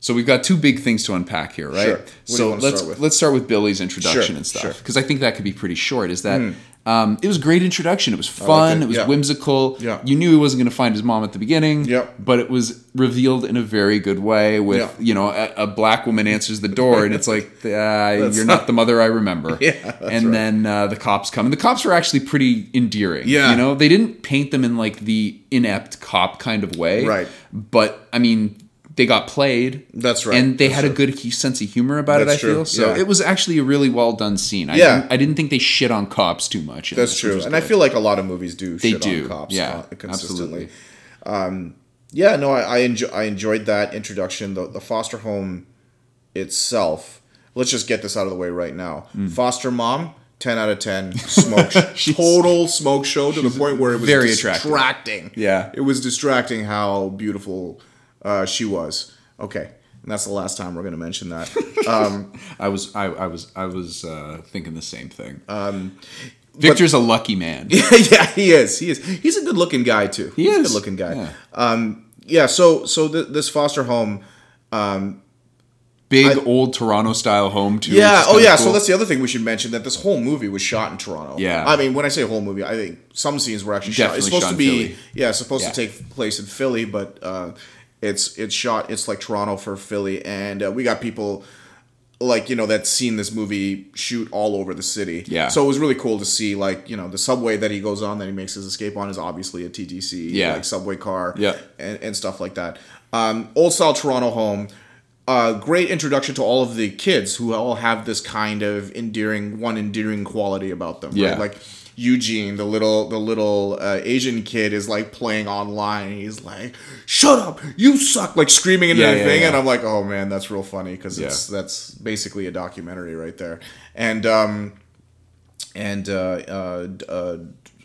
So we've got two big things to unpack here, right? Sure. What do you so let's start with? let's start with Billy's introduction Sure, and stuff sure. because I think that could be pretty short. Is that hmm. Um, it was a great introduction. It was fun. it, It, was yeah. whimsical. Yeah. You knew he wasn't going to find his mom at the beginning. Yep. But it was revealed in a very good way. With Yeah. you know, a, a black woman answers the door, and it's like, uh, "You're not the mother I remember." Yeah, and right. then uh, the cops come, and the cops were actually pretty endearing. Yeah. You know, they didn't paint them in like the inept cop kind of way. Right. But I mean. They got played. That's right. And they That's had a good sense of humor about That's it, I true. feel. So Yeah. it was actually a really well done scene. I, Yeah. didn't, I didn't think they shit on cops too much. That's true, and I feel like a lot of movies do. They shit do, on cops. yeah, uh, consistently. absolutely. Yeah, no, I I, enjoy, I enjoyed that introduction. The the foster home itself. Let's just get this out of the way right now. Hmm. Foster mom, ten out of ten. Smoke, sh- total smoke show to the point where it was very attractive. distracting. Yeah. it was distracting how beautiful uh, she was. Okay, and that's the last time we're going to mention that. I was I, I was I was uh, thinking the same thing. Um, Victor's a lucky man. yeah, yeah, he is. He is. He's a good looking guy too. He He's a good looking guy. Yeah. Um, yeah. So so th- this foster home. Big I- old Toronto style home too. Yeah. Oh yeah. cool. So that's the other thing we should mention that this whole movie was shot in Toronto. Yeah. I mean, when I say whole movie, I think some scenes were actually shot. It's Definitely supposed shot to in be Philly. yeah, it's supposed Yeah. to take place in Philly, but uh, it's it's shot. It's like Toronto for Philly, and uh, we got people like you know that seen this movie shoot all over the city. Yeah. So it was really cool to see like you know the subway that he goes on that he makes his escape on is obviously a TTC Yeah. like subway car. Yeah. And, and stuff like that. Um, old style Toronto home. Uh, great introduction to all of the kids who all have this kind of endearing one endearing quality about them. Yeah. Right? Like Eugene, the little the little uh, Asian kid, is like playing online. He's like, "Shut up, you suck!" Like screaming into Yeah, the yeah, thing, yeah. and I'm like, "Oh man, that's real funny because it's that's basically a documentary right there." And um, and uh, uh, uh,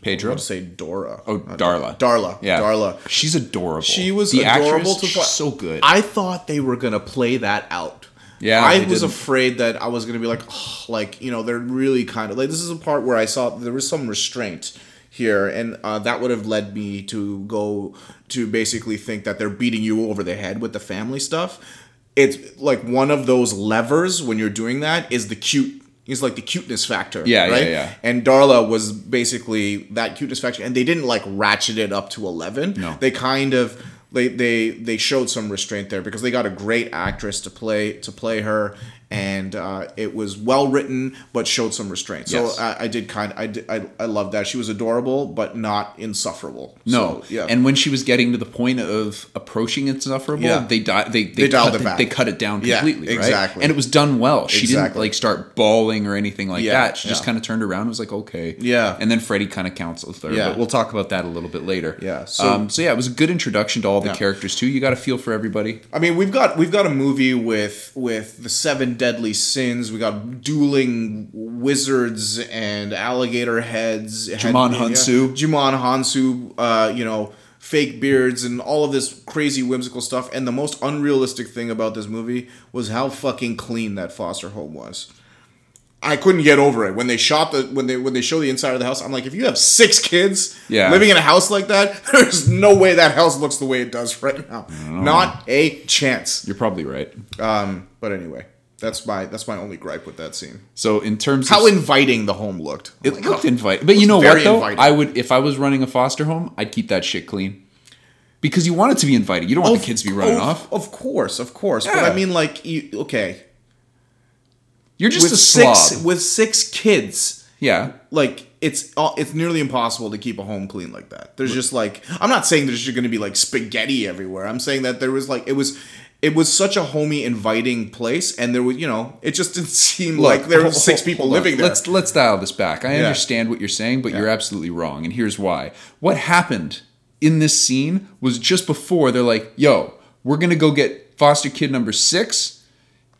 Pedro? I say Dora. Oh, Darla. Darla. Yeah, Darla. She's adorable. She was the adorable actress, to she's play. so good. I thought they were gonna play that out. Yeah, I was didn't. afraid that I was gonna be like, "Ugh," like you know, they're really kind of like this is a part where I saw there was some restraint here, and uh, that would have led me to go to basically think that they're beating you over the head with the family stuff. It's like one of those levers when you're doing that is the cute. Is like the cuteness factor, Yeah, yeah, right? yeah. And Darla was basically that cuteness factor, and they didn't like ratchet it up to eleven. No. they kind of they they they showed some restraint there because they got a great actress to play to play her, and uh, it was well written but showed some restraint. So Yes. I, I did kind I did I, I loved that she was adorable but not insufferable. No, So, yeah, And when she was getting to the point of approaching insufferable, Yeah. they di- they they, They cut it the- back. They cut it down Yeah, completely, right? exactly. And it was done well. She didn't like start bawling or anything like Yeah, that. She just kind of turned around and was like, okay, Yeah. And then Freddie kind of counsels her. Yeah. but we'll talk about that a little bit later. Yeah, So, so- um, so yeah, it was a good introduction to all the Yeah. characters too. You got a feel for everybody. I mean, we've got we've got a movie with with the seven deadly sins. We got dueling wizards and alligator heads. Djimon yeah, Hounsou. Djimon Hounsou. Uh, you know, fake beards and all of this crazy whimsical stuff. And the most unrealistic thing about this movie was how fucking clean that foster home was. I couldn't get over it when they shot the when they when they show the inside of the house. I'm like, if you have six kids Yeah. living in a house like that, there's no way that house looks the way it does right now. Not a chance. You're probably right. Um, but anyway, that's my that's my only gripe with that scene. So in terms of How of inviting the home looked. Oh it my looked God. inviting, but you know what though? inviting. I would if I was running a foster home, I'd keep that shit clean. Because you want it to be inviting. You don't want the kids to be running of, off. Of course, of course. But I mean, like, you, okay, You're just with a slob. six with six kids, yeah. like it's uh, it's nearly impossible to keep a home clean like that. There's just like I'm not saying there's just going to be like spaghetti everywhere. I'm saying that there was like it was it was such a homey, inviting place, and there was you know it just didn't seem like there were six people on. living there. Let's let's dial this back. I Yeah. understand what you're saying, but you're absolutely wrong, and here's why. What happened in this scene was just before they're like, "Yo, we're gonna go get foster kid number six.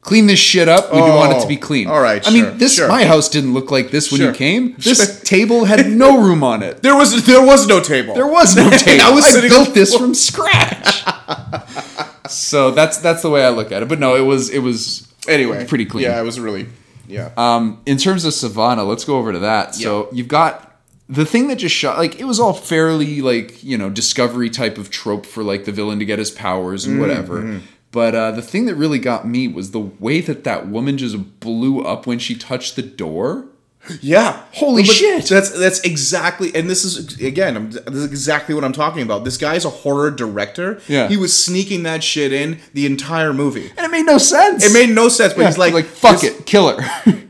Clean this shit up. We want it to be Oh, clean." all right, I sure, mean, this sure. my house didn't look like this when Sure. you came. This table had no room on it. there was there was no table. There was no table. I was I built this from scratch. So that's that's the way I look at it. But no, it was it was anyway pretty clean. Yeah, it was really yeah. Um, in terms of Sivana, let's go over to that. So you've got the thing that just shot like it was all fairly like you know discovery type of trope for like the villain to get his powers and whatever. But uh, the thing that really got me was the way that that woman just blew up when she touched the door. Yeah. Holy But shit. That's that's exactly and this is again, I'm, this is exactly what I'm talking about. This guy's a horror director. Yeah. He was sneaking that shit in the entire movie. And it made no sense. It made no sense, but Yeah, he's like, like fuck it, kill her.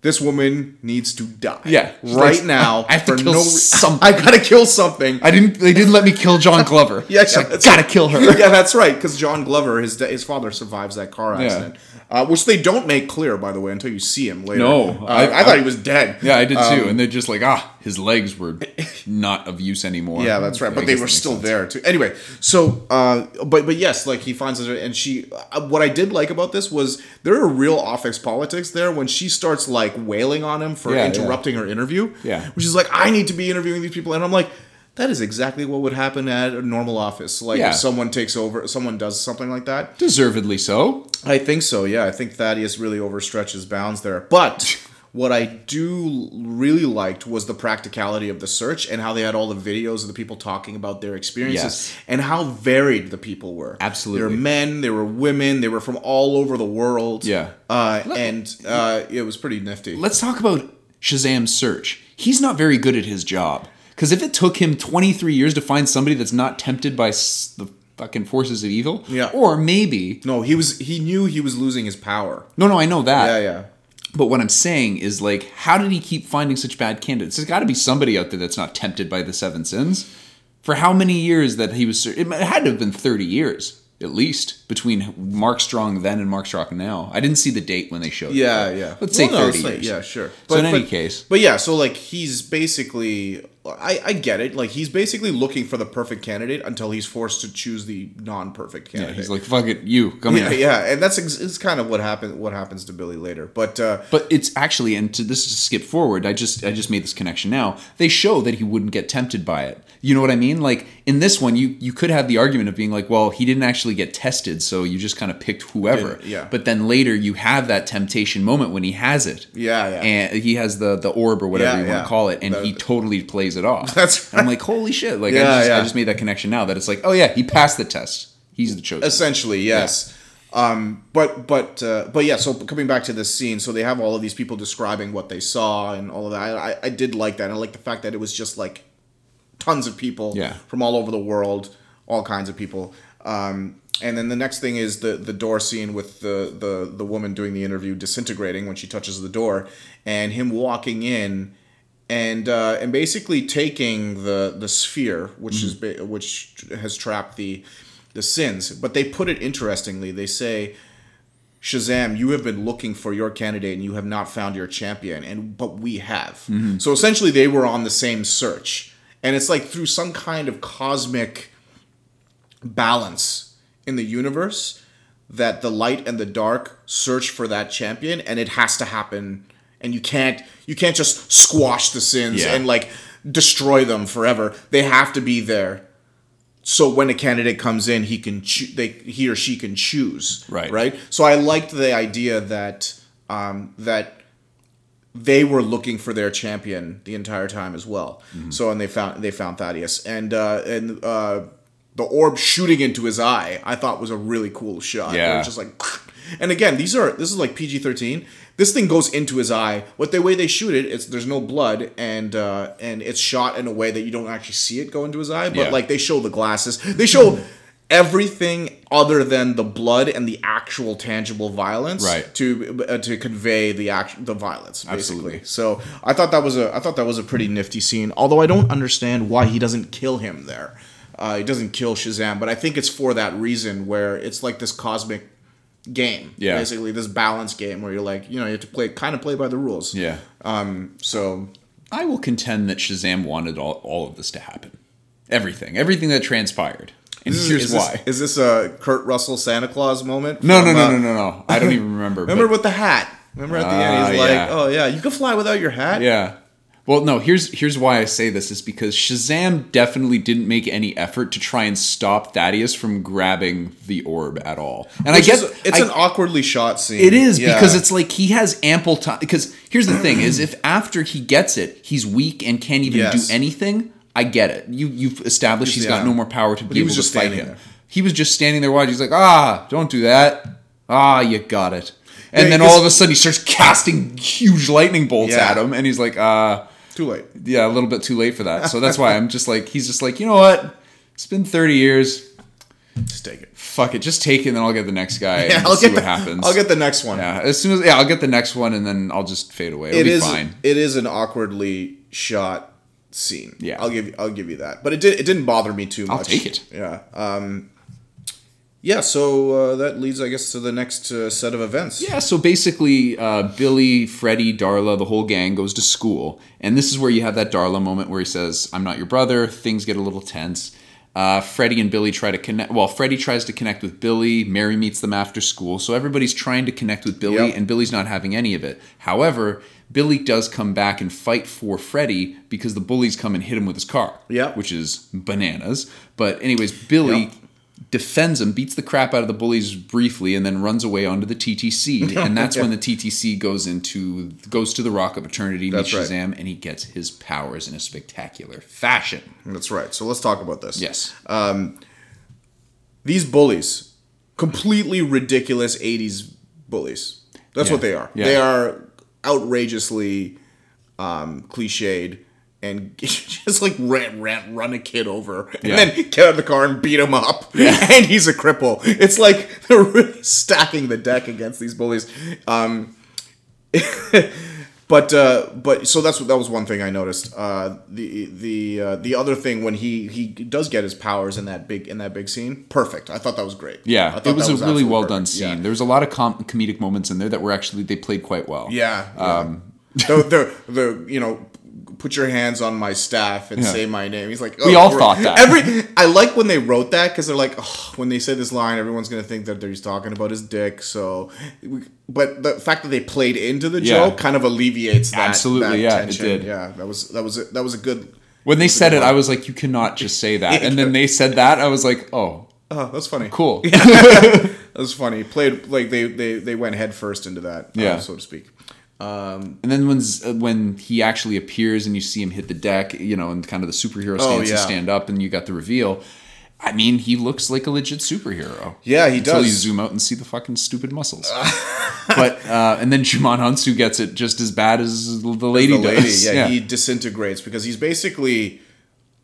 This woman needs to die. Yeah. Right like, now. I have to kill no re- something. I gotta kill something. I didn't. They didn't let me kill John Glover. Yeah, so yeah, I gotta right. kill her. yeah, that's right. Because John Glover, his his father survives that car accident, uh, which they don't make clear, by the way, until you see him later. No, uh, I- I, thought I- he was dead. Yeah, I did too. Um, and they're just like, ah, his legs were not of use anymore. Yeah, that's right. I But they were still sense. there too. Anyway, so uh, but but yes, like he finds her, and she. Uh, what I did like about this was there are real office politics there when she starts like wailing on him for Yeah, yeah. interrupting her interview. Yeah. which is like I need to be interviewing these people, and I'm like. That is exactly what would happen at a normal office. Like Yeah. if someone takes over, someone does something like that. Deservedly so. I think so. Yeah, I think Thaddeus really overstretches bounds there. But what I do really liked was the practicality of the search and how they had all the videos of the people talking about their experiences Yes. and how varied the people were. Absolutely. there were men, there were women, they were from all over the world. Yeah. uh, and uh, it was pretty nifty. Let's talk about Shazam's search. He's not very good at his job. Because if it took him 23 years to find somebody that's not tempted by s- the fucking forces of evil, Yeah. or maybe no, he was. He knew he was losing his power. no, no, I know that. Yeah, yeah. But what I'm saying is like, how did he keep finding such bad candidates? There's got to be somebody out there that's not tempted by the seven sins. For how many years that he was? It had to have been 30 years at least between Mark Strong then and Mark Strong now. I didn't see the date when they showed. Yeah, but yeah. Let's say Well, no, 30 it's like- years. Yeah, sure. So in any case- but yeah, so like he's basically I, I get it. Like he's basically looking for the perfect candidate until he's forced to choose the non-perfect candidate. Yeah, candidate. he's like, "Fuck it, you come yeah, here." yeah, and that's ex- it's kind of what happen what happens to Billy later. But uh, But it's actually, and to this is skip forward. I just I just made this connection now. They show that he wouldn't get tempted by it. You know what I mean? Like in this one, you you could have the argument of being like, well, he didn't actually get tested, so you just kind of picked whoever. Yeah. But then later you have that temptation moment when he has it. Yeah, yeah. And he has the the orb or whatever Yeah, you want to call it, and The- he totally plays it off. That's And I'm like, holy shit! Like I, Yeah, just, I just made that connection now that it's like, oh yeah, he passed the test. He's the chosen. essentially yes. Um, but but uh, but yeah. So coming back to this scene, so they have all of these people describing what they saw and all of that. I, I, I did like that. I like the fact that it was just like tons of people Yeah. from all over the world, all kinds of people. Um, and then the next thing is the the door scene with the the the woman doing the interview disintegrating when she touches the door, and him walking in. And uh, and basically taking the the sphere, which is ba- which has trapped the the sins, but they put it interestingly. They say, Shazam, you have been looking for your candidate and you have not found your champion, and but we have. So essentially, they were on the same search, and it's like through some kind of cosmic balance in the universe that the light and the dark search for that champion, and it has to happen. And you can't you can't just squash the sins Yeah. and like destroy them forever. They have to be there so when a candidate comes in he can choo- they he or she can choose Right. right so i liked the idea that um that they were looking for their champion the entire time as well Mm-hmm. so and they found they found thaddeus and uh and uh the orb shooting into his eye i thought was a really cool shot Yeah. just like and again these are this is like pg-13 this thing goes into his eye what the way they shoot it it's there's no blood and uh and it's shot in a way that you don't actually see it go into his eye but Yeah. like they show the glasses they show everything other than the blood and the actual tangible violence Right. to uh, to convey the act the violence basically Absolutely. so i thought that was a i thought that was a pretty nifty scene although i don't understand why he doesn't kill him there uh, he doesn't kill shazam but i think it's for that reason where it's like this cosmic game Yeah. basically this balance game where you're like you know you have to play kind of play by the rules yeah. um so I will contend that Shazam wanted all, all of this to happen. Everything. Everything that transpired. And Is- here's is this, why. Is this a Kurt Russell Santa Claus moment? No, no, from, no, uh, no, no, no. I don't even remember. Remember but- with the hat? Remember at the end, Ah, he's like, yeah. "Oh yeah, you can fly without your hat." Yeah. Well, no, here's here's why I say this is because Shazam definitely didn't make any effort to try and stop Thaddeus from grabbing the orb at all. And Which I guess is, it's I- an awkwardly shot scene. It is Yeah. because it's like he has ample time. Because here's the thing: is if after he gets it, he's weak and can't even Yes. do anything. I get it. You you've established he's got no more power to be he able was to just fight standing him. there. He was just standing there watching. He's like, ah, don't do that. Ah, you got it. And Yeah, then all of a sudden he starts casting huge lightning bolts Yeah. at him, and he's like, ah, too late. yeah, a little bit too late for that. So that's why I'm just like, he's just like, you know what? It's been 30 years. Just take it. Fuck it, just take it, and then I'll get the next guy Yeah, and I'll see get what the, happens. I'll get the next one. Yeah, as soon as yeah, I'll get the next one and then I'll just fade away. It'll It be is. fine. It is an awkwardly shot scene. Yeah. I'll give you. I'll give you that. But it did. It didn't bother me too much. I'll take it. Yeah. Um. Yeah. So uh, that leads, I guess, to the next uh, set of events. Yeah, so basically, uh, Billy, Freddie, Darla, the whole gang goes to school, and this is where you have that Darla moment where he says, "I'm not your brother." Things get a little tense. Uh, Freddie and Billy try to connect. Well, Freddie tries to connect with Billy. Mary meets them after school, so everybody's trying to connect with Billy, Yep. and Billy's not having any of it. However, Billy does come back and fight for Freddie because the bullies come and hit him with his car. Yep. which is bananas. But anyways, Billy Yep. Defends him, beats the crap out of the bullies briefly, and then runs away onto the TTC. And that's when the TTC goes into goes to the Rock of Eternity, meets right. Shazam, and he gets his powers in a spectacular fashion. That's right. So let's talk about this. Yes. These bullies, completely ridiculous '80s bullies. That's Yeah. what they are. Yeah. They are outrageously um, cliched and just like run, run, run a kid over and Yeah. then get out of the car and beat him up. And he's a cripple. It's like they're really stacking the deck against these bullies. Um, but uh, but so that's that was one thing I noticed. Uh, the the uh, the other thing when he he does get his powers in that big in that big scene, perfect. I thought that was great. Yeah, it was a really well done scene. Yeah. There was a lot of com- comedic moments in there that were actually they played quite well. Yeah. Um, the, the the you know put your hands on my staff and Yeah. say my name. He's like, We "Oh, all great." thought that. Every I like when they wrote that because they're like, oh, when they say this line, everyone's gonna think that he's talking about his dick. So, but the fact that they played into the Yeah. joke kind of alleviates that. Absolutely, that yeah, it did. Yeah, that was that was a, that was a good. When they said it, I was like, you cannot just say that. And then they said that, I was like, oh, Oh, that's funny. cool. That was funny. Played like they they they went head first into that. uh, Yeah. so to speak. And then when when he actually appears and you see him hit the deck, you know, and kind of the superhero stance Oh, yeah. stand up, and you got the reveal. I mean, he looks like a legit superhero. Yeah, he does. Until you zoom out and see the fucking stupid muscles. but uh, and then Djimon Hounsou gets it just as bad as the lady the lady, does. yeah, he disintegrates because he's basically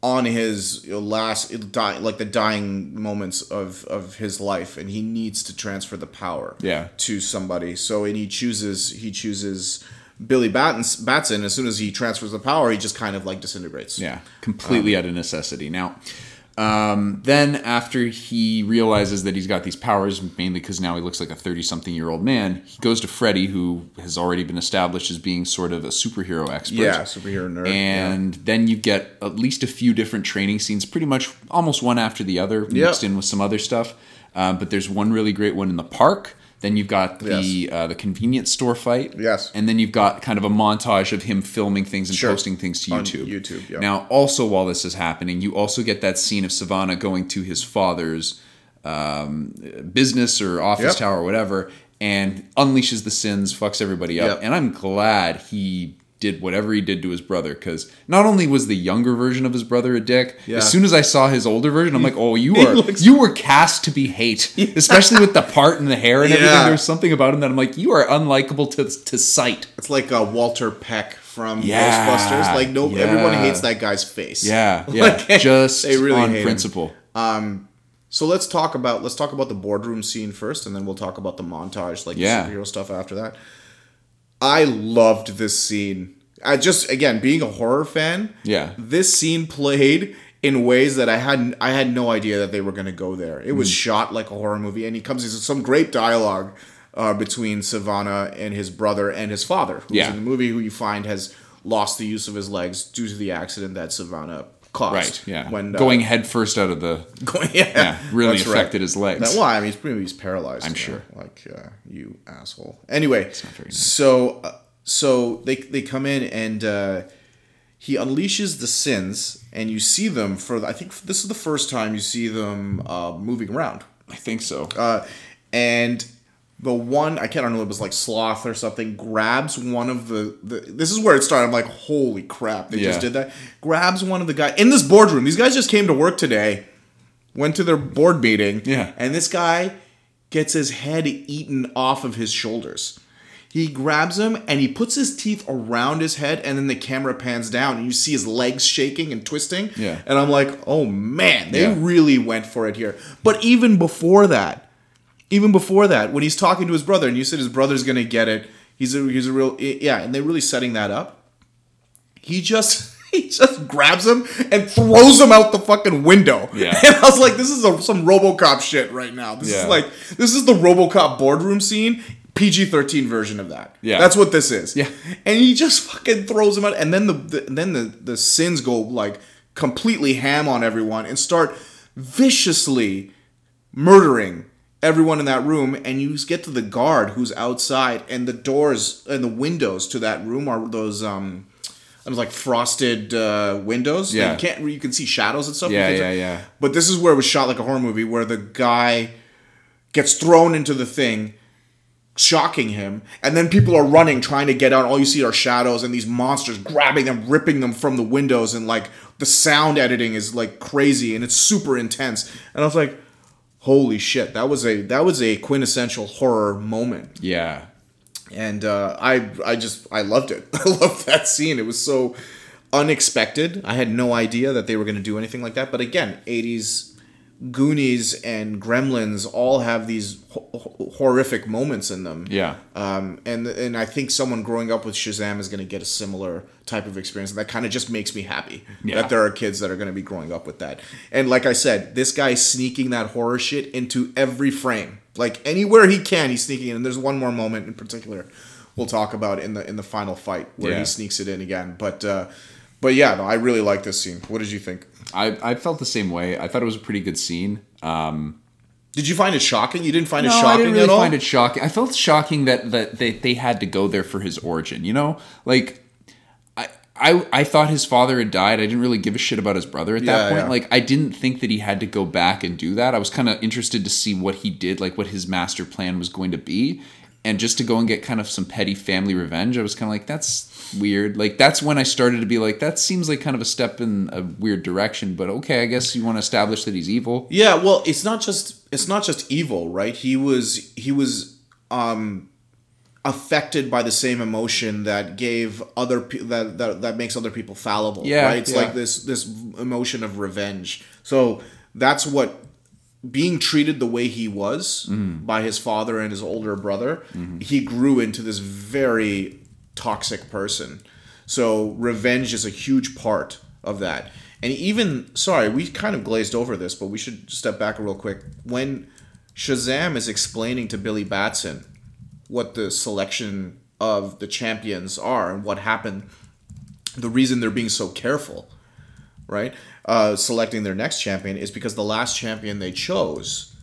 on his last die, like the dying moments of of his life, and he needs to transfer the power, Yeah. to somebody. So and he chooses he chooses Billy Battens, Batson. As soon as he transfers the power, he just kind of like disintegrates. Yeah, completely um, out of necessity. Now, um, then after he realizes that he's got these powers, mainly because now he looks like a thirty-something-year-old man, he goes to Freddy, who has already been established as being sort of a superhero expert. Yeah, superhero nerd, And then you get at least a few different training scenes, pretty much almost one after the other, Yeah. mixed in with some other stuff. Uh, but there's one really great one in the park. Then you've got the uh, the convenience store fight. Yes. And then you've got kind of a montage of him filming things and Sure. posting things to On YouTube. YouTube, yeah. Now, also while this is happening, you also get that scene of Sivana going to his father's um, business or office Yep. tower or whatever, and unleashes the sins, fucks everybody up. Yep. And I'm glad he did whatever he did to his brother because not only was the younger version of his brother a dick, Yeah. as soon as I saw his older version, I'm like, oh, you are you were cast to be hate, especially with the part and the hair and everything. There's something about him that I'm like, you are unlikable to to sight. It's like uh, Walter Peck from Yeah, Ghostbusters. Like no, everyone hates that guy's face. Yeah, yeah, Like, just they really on principle. So let's talk about let's talk about the boardroom scene first, and then we'll talk about the montage, like Yeah. the superhero stuff after that. I loved this scene. I just again being a horror fan. Yeah. this scene played in ways that I hadn't I had no idea that they were going to go there. It Mm. was shot like a horror movie, and he comes into some great dialogue uh, between Sivana and his brother and his father, who's Yeah. in the movie, who you find has lost the use of his legs due to the accident that Sivana caused. Right, yeah. when uh, Going head first out of the going, yeah, yeah, really that's right. affected his legs. That, well, I mean, he's pretty he's paralyzed. I'm know, sure. Like uh, you asshole. Anyway, nice. so uh, so they they come in and uh, he unleashes the sins, and you see them for. I think this is the first time you see them uh, moving around. I think so. Uh, and the one I can't remember it was like sloth or something grabs one of the, the this is where it started. I'm like, holy crap, they Yeah. just did that. Grabs one of the guy in this boardroom. These guys just came to work today, went to their board meeting, Yeah. and this guy gets his head eaten off of his shoulders. He grabs him and he puts his teeth around his head, and then the camera pans down and you see his legs shaking and twisting. Yeah. And I'm like, oh man, they Yeah. really went for it here. But even before that, even before that, when he's talking to his brother, and you said his brother's gonna get it, he's a he's a real yeah, and they're really setting that up. He just he just grabs him and throws him out the fucking window. Yeah. And I was like, this is a, some RoboCop shit right now. This Yeah. is like this is the RoboCop boardroom scene. PG thirteen version of that. Yeah. that's what this is. Yeah. and he just fucking throws him out, and then the, the then the the sins go like completely ham on everyone and start viciously murdering everyone in that room and you get to the guard who's outside and the doors and the windows to that room are those um it was like frosted uh, windows. Yeah. you can't you can see shadows and stuff. Yeah, yeah, can- yeah. But this is where it was shot like a horror movie, where the guy gets thrown into the thing, shocking him, and then people are running trying to get out. All you see are shadows and these monsters grabbing them, ripping them from the windows, and like the sound editing is like crazy and it's super intense. And I was like, holy shit, that was a that was a quintessential horror moment yeah. and uh, I I just I loved it. I loved that scene. It was so unexpected. I had no idea that they were going to do anything like that. But again, '80s Goonies and Gremlins all have these ho- ho- horrific moments in them. Yeah. Um, and and I think someone growing up with Shazam is going to get a similar type of experience. And that kind of just makes me happy Yeah. that there are kids that are going to be growing up with that. And like I said, this guy's sneaking that horror shit into every frame. Like anywhere he can, he's sneaking in. And there's one more moment in particular we'll talk about in the in the final fight where Yeah. he sneaks it in again. But uh, But yeah, no, I really like this scene. What did you think? I, I felt the same way. I thought it was a pretty good scene. Um, Did you find it shocking? You didn't find it no, I shocking didn't really find it shocking. I felt shocking that that they, they had to go there for his origin. You know, like I, I I thought his father had died. I didn't really give a shit about his brother at that Yeah, point. yeah. Like I didn't think that he had to go back and do that. I was kind of interested to see what he did, like what his master plan was going to be. And just to go and get kind of some petty family revenge, I was kind of like, that's weird. Like that's when I started to be like, that seems like kind of a step in a weird direction. But okay, I guess you want to establish that he's evil. Yeah, well, it's not just it's not just evil, right? He was he was um affected by the same emotion that gave other pe- that, that that makes other people fallible, Yeah, right? It's yeah. like this this emotion of revenge. So that's what being treated the way he was Mm-hmm. by his father and his older brother, he grew into this very toxic person. So revenge is a huge part of that. And even sorry, we kind of glazed over this, but we should step back real quick. When Shazam is explaining to Billy Batson what the selection of the champions are and what happened, the reason they're being so careful, right? Uh, selecting their next champion is because the last champion they chose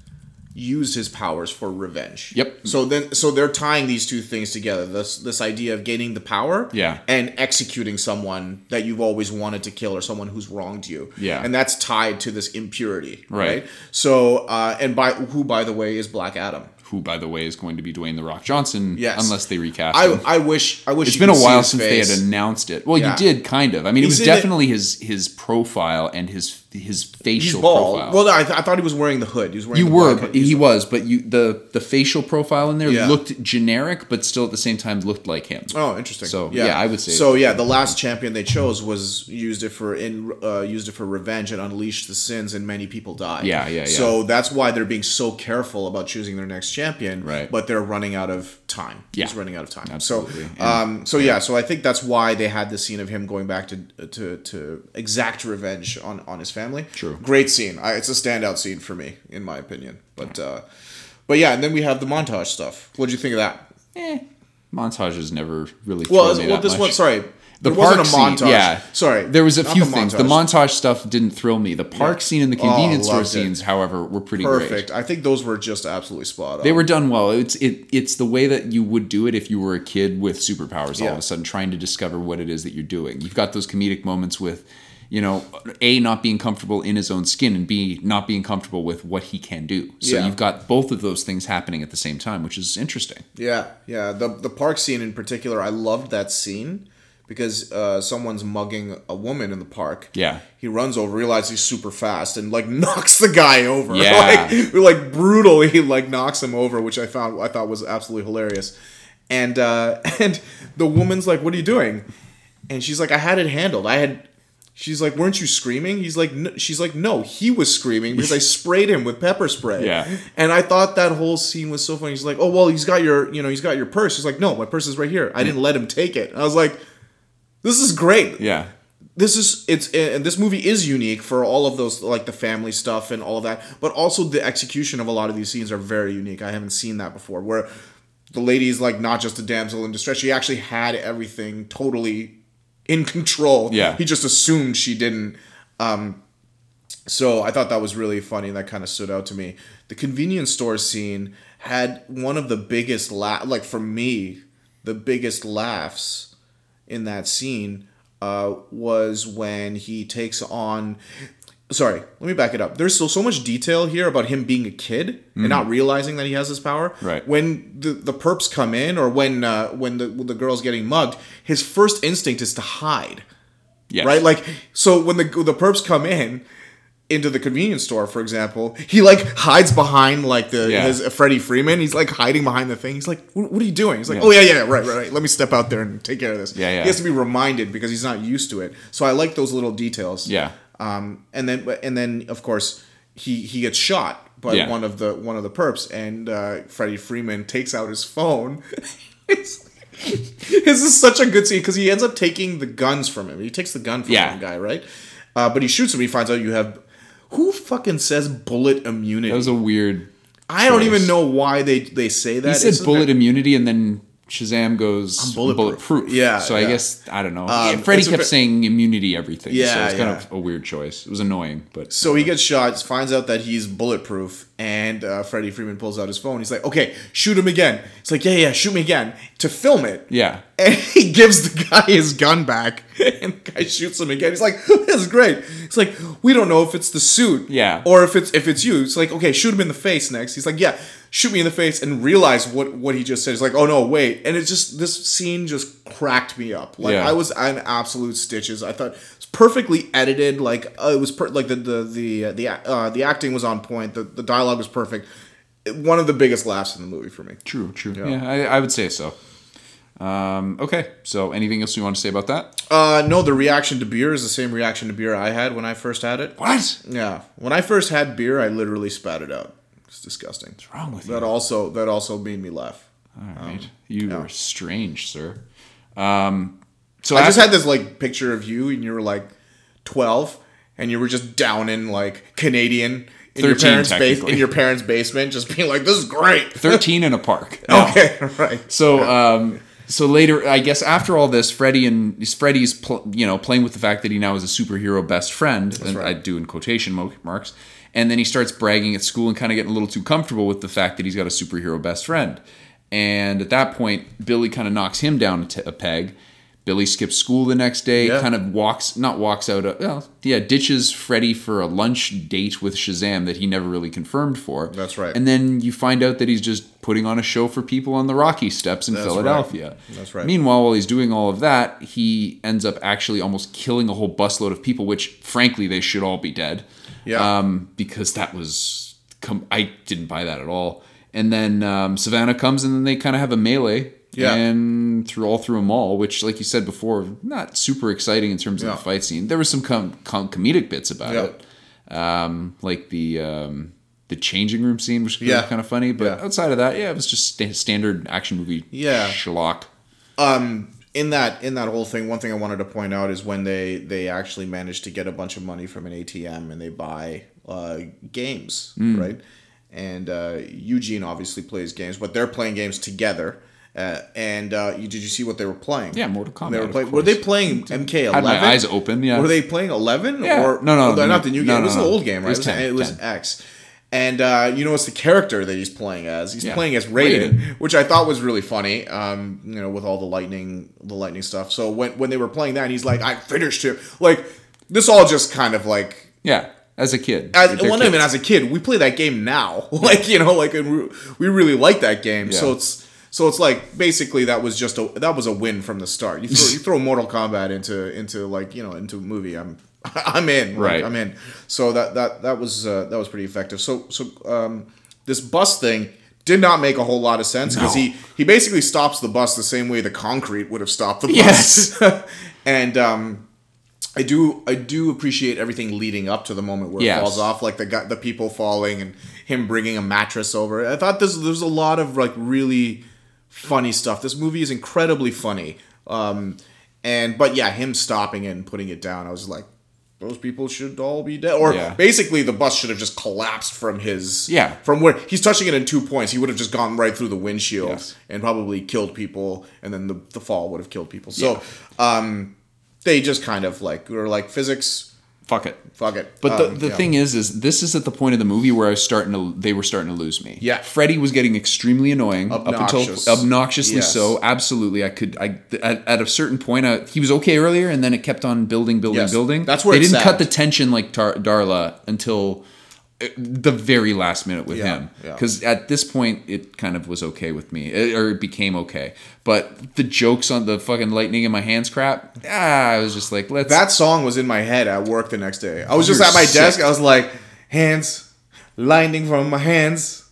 used his powers for revenge. Yep. So then, so they're tying these two things together. This this idea of gaining the power, Yeah. and executing someone that you've always wanted to kill or someone who's wronged you, Yeah. and that's tied to this impurity, Right. right? So, uh, and by who, by the way, is Black Adam. Who, by the way, is going to be Dwayne the Rock Johnson, Yes. unless they recast I, him. I wish I wish It's been a while since face. they had announced it. Well, Yeah. you did kind of. I mean, He's it was in it- definitely his his profile and his his He's facial bald. profile. Well, I, th- I thought he was wearing the hood. He was wearing. you the were, black hood. but he was, but you the the facial profile in there Yeah. looked generic, but still at the same time looked like him. Oh, interesting. So, yeah, I would say- So yeah, the last champion they chose was used it for in uh, used it for revenge and unleashed the sins, and many people died. Yeah, yeah, yeah. So that's why they're being so careful about choosing their next champion. Right. But they're running out of time. Yeah. He's running out of time. Absolutely. So, um, so yeah, so I think that's why they had the scene of him going back to to to exact revenge on on his family. True. Great scene. I, it's a standout scene for me, in my opinion. But uh, but yeah, and then we have the montage stuff. What do you think of that? Eh, montages never really. Well, me well, this much. one. Sorry, The there park wasn't a montage. scene, yeah. sorry. There was a few the things. The montage stuff didn't thrill me. The park Yeah. scene and the Oh, convenience store it. scenes, however, were pretty great. Perfect. I think those were just absolutely spot on. They were done well. It's it it's the way that you would do it if you were a kid with superpowers all of a sudden trying to discover what it is that you're doing. You've got those comedic moments with, you know, A not being comfortable in his own skin and B not being comfortable with what he can do. So Yeah. you've got both of those things happening at the same time, which is interesting. Yeah, yeah. The the park scene in particular, I loved that scene because uh, someone's mugging a woman in the park. Yeah. He runs over, realizes he's super fast, and like knocks the guy over. Yeah. like, like brutally, like knocks him over, which I found I thought was absolutely hilarious. And uh, and the woman's like, "What are you doing?" And she's like, "I had it handled. I had." She's like, "Weren't you screaming?" He's like, no. "She's like, no, he was screaming because I sprayed him with pepper spray." Yeah. And I thought that whole scene was so funny. He's like, "Oh well, he's got your, you know, he's got your purse." He's like, "No, my purse is right here. I didn't let him take it." I was like, "This is great. Yeah. This is it's and this movie is unique for all of those like the family stuff and all of that, but also the execution of a lot of these scenes are very unique. I haven't seen that before where the lady's like not just a damsel in distress. She actually had everything totally in control. Yeah. He just assumed she didn't. Um, so I thought that was really funny. That kind of stood out to me. The convenience store scene had one of the biggest laugh, like for me, the biggest laughs in that scene uh, was when he takes on. Sorry, let me back it up. There's still so much detail here about him being a kid and not realizing that he has this power. Mm. Right. When the, the perps come in, or when uh, when the when the girl's getting mugged, his first instinct is to hide Yes. right? Like, so when the the perps come in into the convenience store, for example, he like hides behind like the Yeah. his Freddie Freeman. He's like hiding behind the thing. He's like, "What, what are you doing?" He's like, Yeah. "Oh yeah, yeah, right, right, right. Let me step out there and take care of this." Yeah, yeah. He has to be reminded because he's not used to it. So I like those little details. Yeah. Um, and then and then of course he he gets shot by Yeah. one of the one of the perps, and uh, Freddie Freeman takes out his phone. It's- this is such a good scene because he ends up taking the guns from him. He takes the gun from Yeah. one guy, right? Uh, but he shoots him. He finds out you have who fucking says bullet immunity. That was a weird. I don't even know why they they say that. He said bullet immunity and then Shazam goes bulletproof. bulletproof. Yeah, So I guess I don't know. Um, Yeah, Freddie kept saying immunity everything. so Yeah, it's kind yeah. of a weird choice. It was annoying, but So he gets shot, finds out that he's bulletproof, and uh, Freddie Freeman pulls out his phone. He's like, "Okay, shoot him again." He's like, "Yeah, yeah, shoot me again." To film it, yeah. and he gives the guy his gun back, and the guy shoots him again. He's like, "This is great." It's like we don't know if it's the suit, Yeah. or if it's if it's you. It's like, okay, shoot him in the face next. He's like, "Yeah, shoot me in the face," and realize what what he just said. He's like, "Oh no, wait!" And it's just this scene just cracked me up. Like Yeah. I was in absolute stitches. I thought it's perfectly edited. Like uh, it was per- like the the the uh, the uh, the acting was on point. The the dialogue was perfect. One of the biggest laughs in the movie for me. True, true. Yeah, I, I would say so. Um, okay, so anything else you want to say about that? Uh, no, the reaction to beer is the same reaction to beer I had when I first had it. What? Yeah, when I first had beer, I literally spat it out. It's disgusting. What's wrong with that? you? Also, that also made me laugh. All right, you are strange, sir. Um, so I just had this like picture of you, and you were like twelve, and you were just down in like Canadian in your 13 parents' base in your parents' basement, just being like, "This is great." thirteen in a park. Okay, right. So, um, so later, I guess after all this, Freddie and Freddie's, pl- you know, playing with the fact that he now is a superhero best friend, and right. I do in quotation marks, and then he starts bragging at school and kind of getting a little too comfortable with the fact that he's got a superhero best friend, and at that point, Billy kind of knocks him down a, t- a peg. Billy skips school the next day, Yeah. kind of walks, not walks out, uh, well, yeah, ditches Freddie for a lunch date with Shazam that he never really confirmed for. That's right. And then you find out that he's just putting on a show for people on the Rocky Steps in That's Philadelphia. right. That's right. Meanwhile, while he's doing all of that, he ends up actually almost killing a whole busload of people, which frankly they should all be dead. Yeah. Um, because that was com- I didn't buy that at all. And then um, Sivana comes, and then they kind of have a melee. Yeah. And through all through a mall, which, like you said before, not super exciting in terms of Yeah. the fight scene. There was some com- com- comedic bits about Yeah. it, um, like the um, the changing room scene, which was Yeah. kind of funny. But outside of that, yeah, it was just sta- standard action movie. Yeah. schlock. um in that in that whole thing one thing i wanted to point out is when they they actually managed to get a bunch of money from an atm and they buy uh games Hmm. right and uh eugene obviously plays games but they're playing games together uh, and uh, you, did you see what they were playing? Yeah, Mortal Kombat, They were, playing, were they playing MK11? Had my eyes open, yeah. Were they playing 11? Yeah. Or No, no, oh, no, not the new no, game. no, it was no. the old game, It right? was It was, 10, it was 10. X. And uh, you know what's the character that he's playing as? He's Yeah. playing as Raiden, Raiden. which I thought was really funny. Um, you know, with all the lightning, the lightning stuff. So when when they were playing that, and he's like, "I finished him." Like this, all just kind of like. Yeah, as a kid. As, well, not even as a kid, we play that game now. like you know, like and we, we really like that game. So it's so it's like basically that was just a that was a win from the start. You throw, you throw Mortal Kombat into into like you know into a movie. I'm I'm in. Like, Right. I'm in. So that that that was uh, that was pretty effective. So so um, this bus thing did not make a whole lot of sense because No. he he basically stops the bus the same way the concrete would have stopped the bus. Yes. and um, I do I do appreciate everything leading up to the moment where Yes. it falls off, like the guy, the people falling and him bringing a mattress over. I thought this there's a lot of like really funny stuff. This movie is incredibly funny. Um, and but yeah, him stopping it and putting it down, I was like, those people should all be dead. Or Yeah. basically, the bus should have just collapsed from his Yeah. from where he's touching it in two points. He would have just gone right through the windshield Yes. and probably killed people, and then the, the fall would have killed people. So um, they just kind of like were like physics. Fuck it. Fuck it. But the, Um, the yeah. thing is, is this is at the point of the movie where I was starting to they were starting to lose me. Yeah. Freddie was getting extremely annoying Obnoxious. up until obnoxiously Yes. so. Absolutely, I could. I at, at a certain point, I, he was okay earlier, and then it kept on building, building, Yes. building. That's where they it's didn't sad. cut the tension like Tar- Darla until the very last minute with Yeah, him. yeah. Because at this point, it kind of was okay with me, It- or it became okay. But the jokes on the fucking lightning in my hands crap, ah, I was just like, let's. that song was in my head at work the next day. I was just at my sick. desk. I was like, hands, lightning from my hands,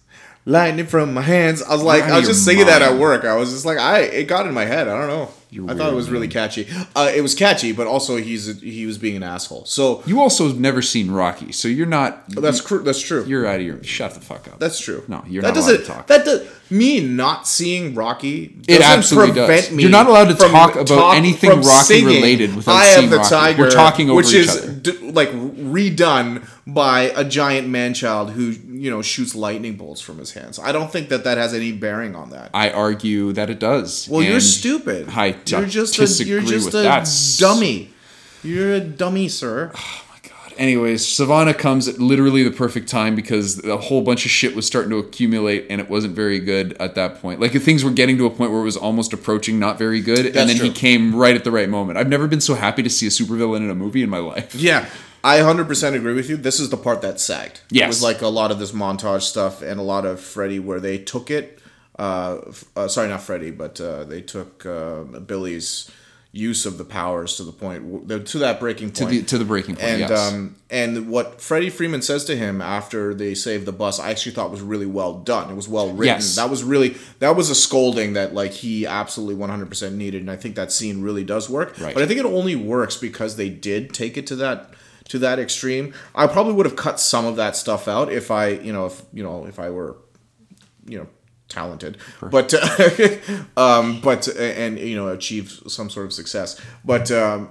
lightning from my hands. I was like, I was just singing that at work. I was just like, I it got in my head. I don't know. You're I thought it was really catchy. Uh, it was catchy, but also he's he was being an asshole. So You also have never seen Rocky, so you're not. that's true. that's true. You're out of your. Shut the fuck up. That's true. No, you're that not allowed doesn't, to talk. That does me not seeing Rocky. It absolutely does. You're not allowed to talk about anything Rocky singing, related without "Eye seeing the Rocky." Tiger. We're talking over which each is other. d- like redone by a giant man child who you know shoots lightning bolts from his hands. I don't think that that has any bearing on that. I argue that it does. Well, you're stupid. I d- you're just a, you're just a that. dummy. You're a dummy, sir. Oh my god. Anyways, Sivana comes at literally the perfect time because a whole bunch of shit was starting to accumulate and it wasn't very good at that point. Like things were getting to a point where it was almost approaching not very good, and That's then he came right at the right moment. I've never been so happy to see a supervillain in a movie in my life. Yeah, I 100% agree with you. This is the part that sagged. It Yes. was like a lot of this montage stuff and a lot of Freddy where they took it. Uh, uh, sorry, not Freddy, but uh, they took uh, Billy's use of the powers to the point to that breaking To the, to the breaking point, and yes. um, and what Freddie Freeman says to him after they save the bus, I actually thought was really well done. It was well written. Yes. That was really that was a scolding that like he absolutely one hundred percent needed, and I think that scene really does work. Right. But I think it only works because they did take it to that to that extreme. I probably would have cut some of that stuff out if I you know if you know if I were you know talented but uh, um but and you know achieve some sort of success but um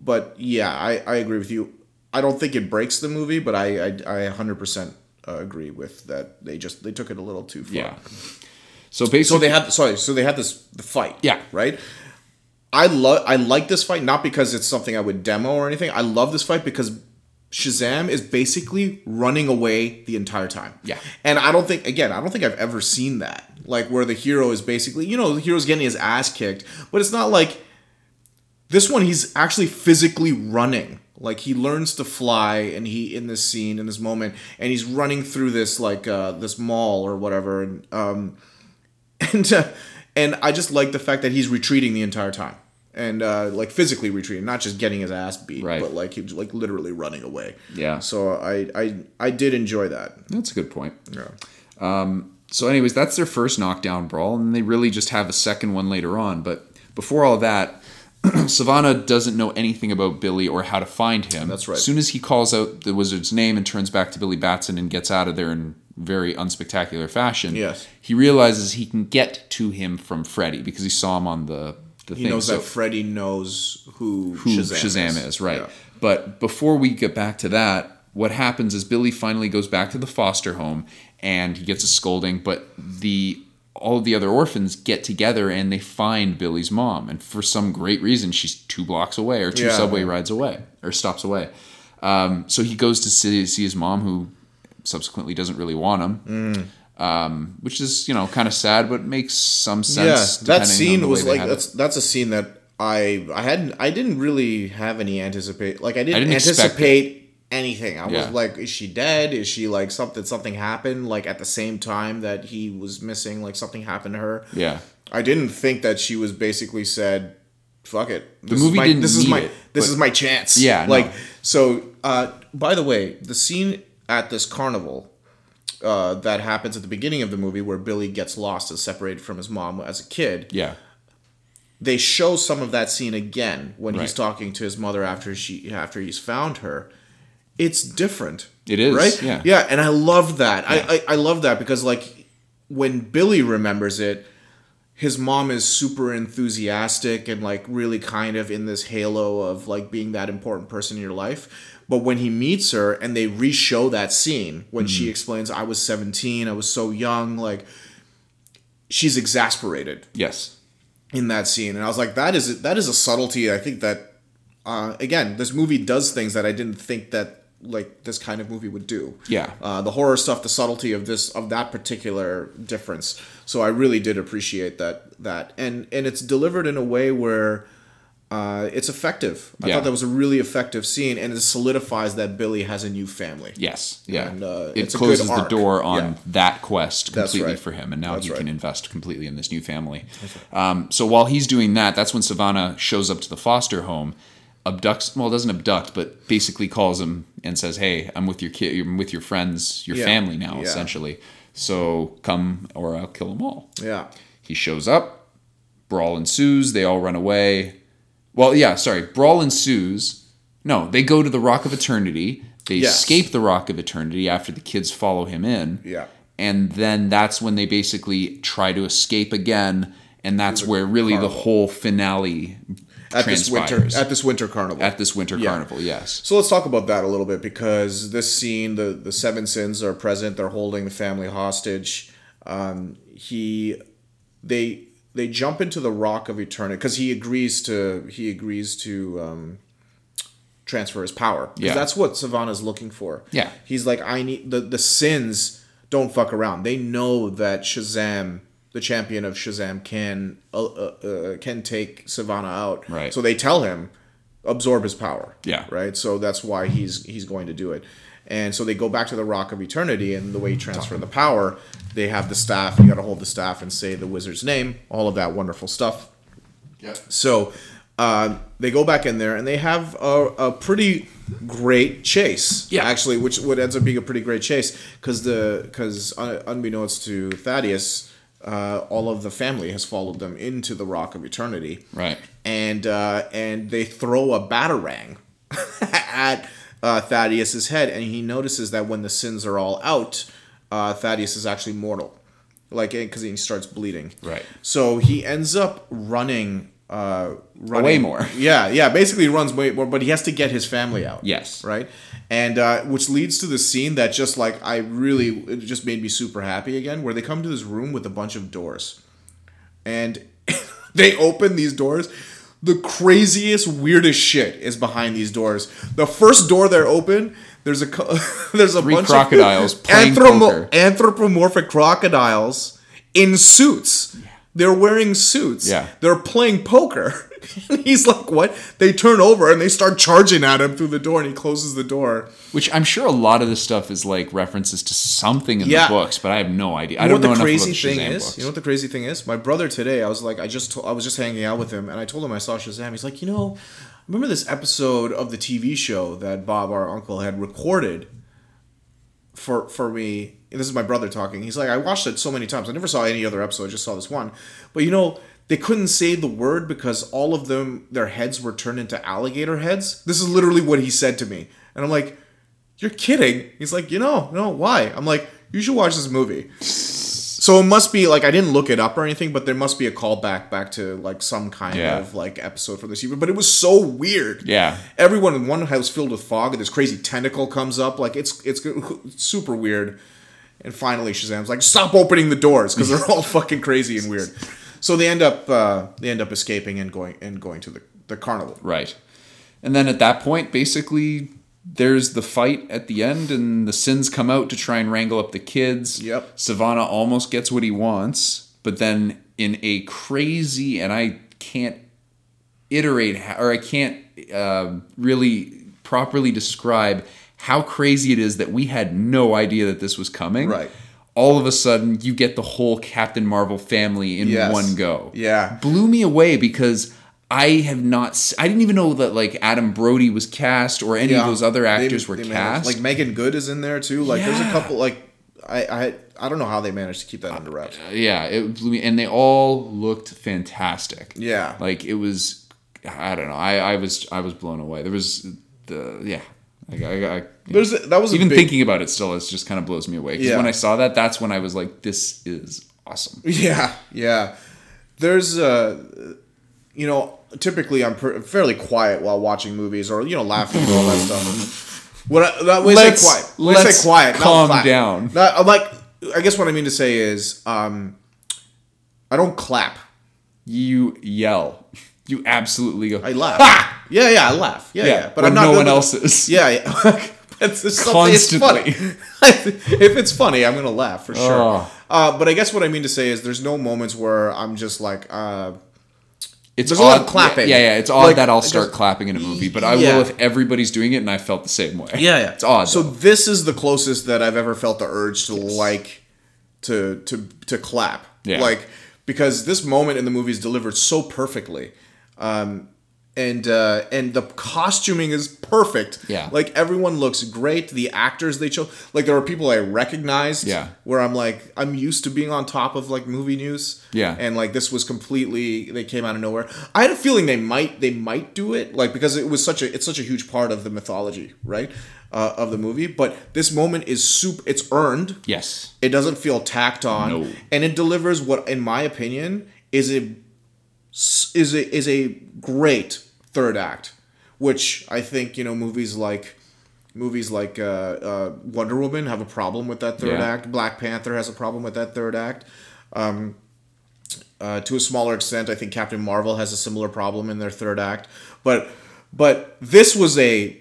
but yeah i i agree with you i don't think it breaks the movie but i i, I 100% agree with that they just they took it a little too far yeah. So basically, so they had sorry so they had this the fight Yeah. right i love i like this fight not because it's something i would demo or anything. I love this fight because shazam is basically running away the entire time. Yeah. and i don't think again i don't think i've ever seen that. Like where the hero is basically you know the hero's getting his ass kicked but it's not like this one he's actually physically running. Like he learns to fly and he in this scene in this moment and he's running through this like uh this mall or whatever. And um and uh, and I just like the fact that he's retreating the entire time and uh, like physically retreating, not just getting his ass beat, Right. but like he was like literally running away. Yeah. So I I I did enjoy that. that's a good point. Yeah. Um, So, anyways, that's their first knockdown brawl, and they really just have a second one later on. But before all that, Sivana doesn't know anything about Billy or how to find him. That's right. As soon as he calls out the wizard's name and turns back to Billy Batson and gets out of there in very unspectacular fashion, Yes. he realizes he can get to him from Freddy because he saw him on the the He thing. knows So- that Freddy knows who, who Shazam, Shazam, is. right? Yeah. But before we get back to that, what happens is Billy finally goes back to the foster home and he gets a scolding, but the all of the other orphans get together and they find Billy's mom, and for some great reason, she's two blocks away or two Yeah. subway rides away or stops away. Um, so he goes to see, see his mom, who subsequently doesn't really want him. Mm. Um, which is you know kind of sad, but makes some sense. Yeah, that scene was like had it. that's that's a scene that I I hadn't I didn't really have any anticipate like I didn't, didn't anticipate anything. I Yeah. was like, is she dead? Is she like something something happened like at the same time that he was missing? Like something happened to her. yeah. I didn't think that she was basically said, "Fuck it." This movie is my, didn't This is my it, this is my chance. Yeah, like no. so. Uh, by the way, the scene at this carnival uh, that happens at the beginning of the movie, where Billy gets lost and separated from his mom as a kid, Yeah. they show some of that scene again when he's talking to his mother after she after he's found her. It's different. It is, right. yeah. yeah, and I love that. I, I I love that because like when Billy remembers it, his mom is super enthusiastic and like really kind of in this halo of like being that important person in your life. But when he meets her and they re-show that scene when she explains, "I was 17, I was so young," like she's exasperated Yes. in that scene, and I was like, that is that is a subtlety. I think that uh, again, this movie does things that I didn't think that like this kind of movie would do. Yeah. uh, the horror stuff, the subtlety of this of that particular difference. So I really did appreciate that that, and and it's delivered in a way where. Uh, it's effective. I Yeah. thought that was a really effective scene, and it solidifies that Billy has a new family. Yes. Yeah. And, uh, it closes the door on Yeah. that quest completely right. for him, and now That's he can invest completely in this new family. Um, so while he's doing that, that's when Sivana shows up to the foster home, abducts. Well, doesn't abduct, but basically calls him and says, "Hey, I'm with your kid. I'm with your friends, your Yeah. family now, essentially. So come, or I'll kill them all." Yeah, He shows up, brawl ensues, they all run away. Well, yeah, sorry, brawl ensues. No, they go to the Rock of Eternity. They Yes. escape the Rock of Eternity after the kids follow him in. Yeah. And then that's when they basically try to escape again. And that's where really carnival. the whole finale at this winter at this winter carnival. at this winter Yeah. carnival. Yes. So let's talk about that a little bit because this scene, the the seven sins are present. They're holding the family hostage. Um, he, they they jump into the rock of eternity because he agrees to he agrees to um, transfer his power. Yeah. that's what Sivana's looking for. Yeah. he's like I need the the sins don't fuck around. They know that Shazam. The champion of Shazam can uh, uh, uh, can take Sivana out, Right. So they tell him absorb his power, Yeah. right? So that's why he's he's going to do it. And so they go back to the Rock of Eternity, and the way you transfer the power, they have the staff. You got to hold the staff and say the wizard's name, all of that wonderful stuff. Yeah. So uh, they go back in there, and they have a, a pretty great chase. Yeah. actually, which what ends up being a pretty great chase because the because unbeknownst to Thaddeus. Uh, all of the family has followed them into the Rock of Eternity, Right. and uh, and they throw a batarang at uh, Thaddeus's head, and he notices that when the sins are all out, uh, Thaddeus is actually mortal, like because he starts bleeding. Right. So he ends up running. Uh, running Way more. Yeah, yeah. Basically, he runs way more, but he has to get his family out. Yes. Right. And uh, which leads to the scene that just like I really it just made me super happy again, where they come to this room with a bunch of doors and they open these doors. The craziest, weirdest shit is behind these doors. The first door they're open, there's a there's a Three bunch crocodiles of poker. anthropomorphic crocodiles in suits. They're wearing suits. Yeah. They're playing poker. And he's like, "What?" They turn over and they start charging at him through the door, and he closes the door. Which I'm sure a lot of this stuff is like references to something in Yeah. the books, but I have no idea. I You know don't what know the crazy thing Shazam is? books. You know what the crazy thing is? My brother today, I was like, I just, to- I was just hanging out with him, and I told him I saw Shazam. He's like, you know, remember this episode of the TV show that Bob, our uncle, had recorded for for me. This is my brother talking. He's like, I watched it so many times. I never saw any other episode. I just saw this one. But you know, they couldn't say the word because all of them, their heads were turned into alligator heads. This is literally what he said to me, and I'm like, you're kidding. He's like, you know, no, why? I'm like, you should watch this movie. So it must be like I didn't look it up or anything, but there must be a callback back to like some kind Yeah. of like episode from this year. But it was so weird. Yeah. Everyone in one house filled with fog, and this crazy tentacle comes up. Like it's it's super weird. And finally, Shazam's like, "Stop opening the doors," because they're all fucking crazy and weird. So they end up uh, they end up escaping and going and going to the the carnival. Right. And then at that point, basically, there's the fight at the end, and the sins come out to try and wrangle up the kids. Yep. Sivana almost gets what he wants, but then in a crazy, and I can't iterate, or I can't uh, really properly describe how crazy it is that we had no idea that this was coming. Right. All of a sudden, you get the whole Captain Marvel family in Yes. one go Yeah. blew me away because I have not. I didn't even know that like Adam Brody was cast or any Yeah. of those other They- actors were they managed- cast. Like Meagan Good is in there too. Like there's a couple like I I I don't know how they managed to keep that under wraps. yeah, it blew me, and they all looked fantastic. Yeah. like it was. I don't know. I I was I was blown away. There was the yeah. Like, I, I, There's that was a even big, thinking about it still, it just kind of blows me away. Because Yeah. when I saw that, that's when I was like, "This is awesome." Yeah, yeah. There's uh, you know, typically I'm per- fairly quiet while watching movies or you know laughing and all that stuff. When I, that, I Let's- say quiet, when let's say quiet, not calm clap. down. Not- I'm like, I guess what I mean to say is, um, I don't clap. You yell. You absolutely go. I laugh. Yeah, yeah, I laugh. Yeah, yeah. but when no one else is. Yeah, yeah. it's, it's it's Constantly. funny. if it's funny, I'm gonna laugh for sure. Oh. Uh, but I guess what I mean to say is, there's no moments where I'm just like, uh, It's There's a lot of odd- clapping. Yeah, yeah, it's odd Like, that I'll start guess- clapping in a movie, but I Yeah. will if everybody's doing it, and I felt the same way. Yeah, yeah. it's odd. So though. this is the closest that I've ever felt the urge to like to to to clap. Yeah. Like because this moment in the movie is delivered so perfectly. Um and uh, and the costuming is perfect. Yeah. like everyone looks great. The actors they chose, like there are people I recognized. Yeah. where I'm like I'm used to being on top of like movie news. Yeah. and like this was completely they came out of nowhere. I had a feeling they might they might do it like because it was such a it's such a huge part of the mythology right uh, of the movie. But this moment is soup. It's earned. yes, It doesn't feel tacked on, No. and it delivers what, in my opinion, is a is a is a great third act, which I think you know movies like movies like uh, uh, Wonder Woman have a problem with that third Yeah. act. Black Panther has a problem with that third act. Um, uh, to a smaller extent, I think Captain Marvel has a similar problem in their third act. But but this was a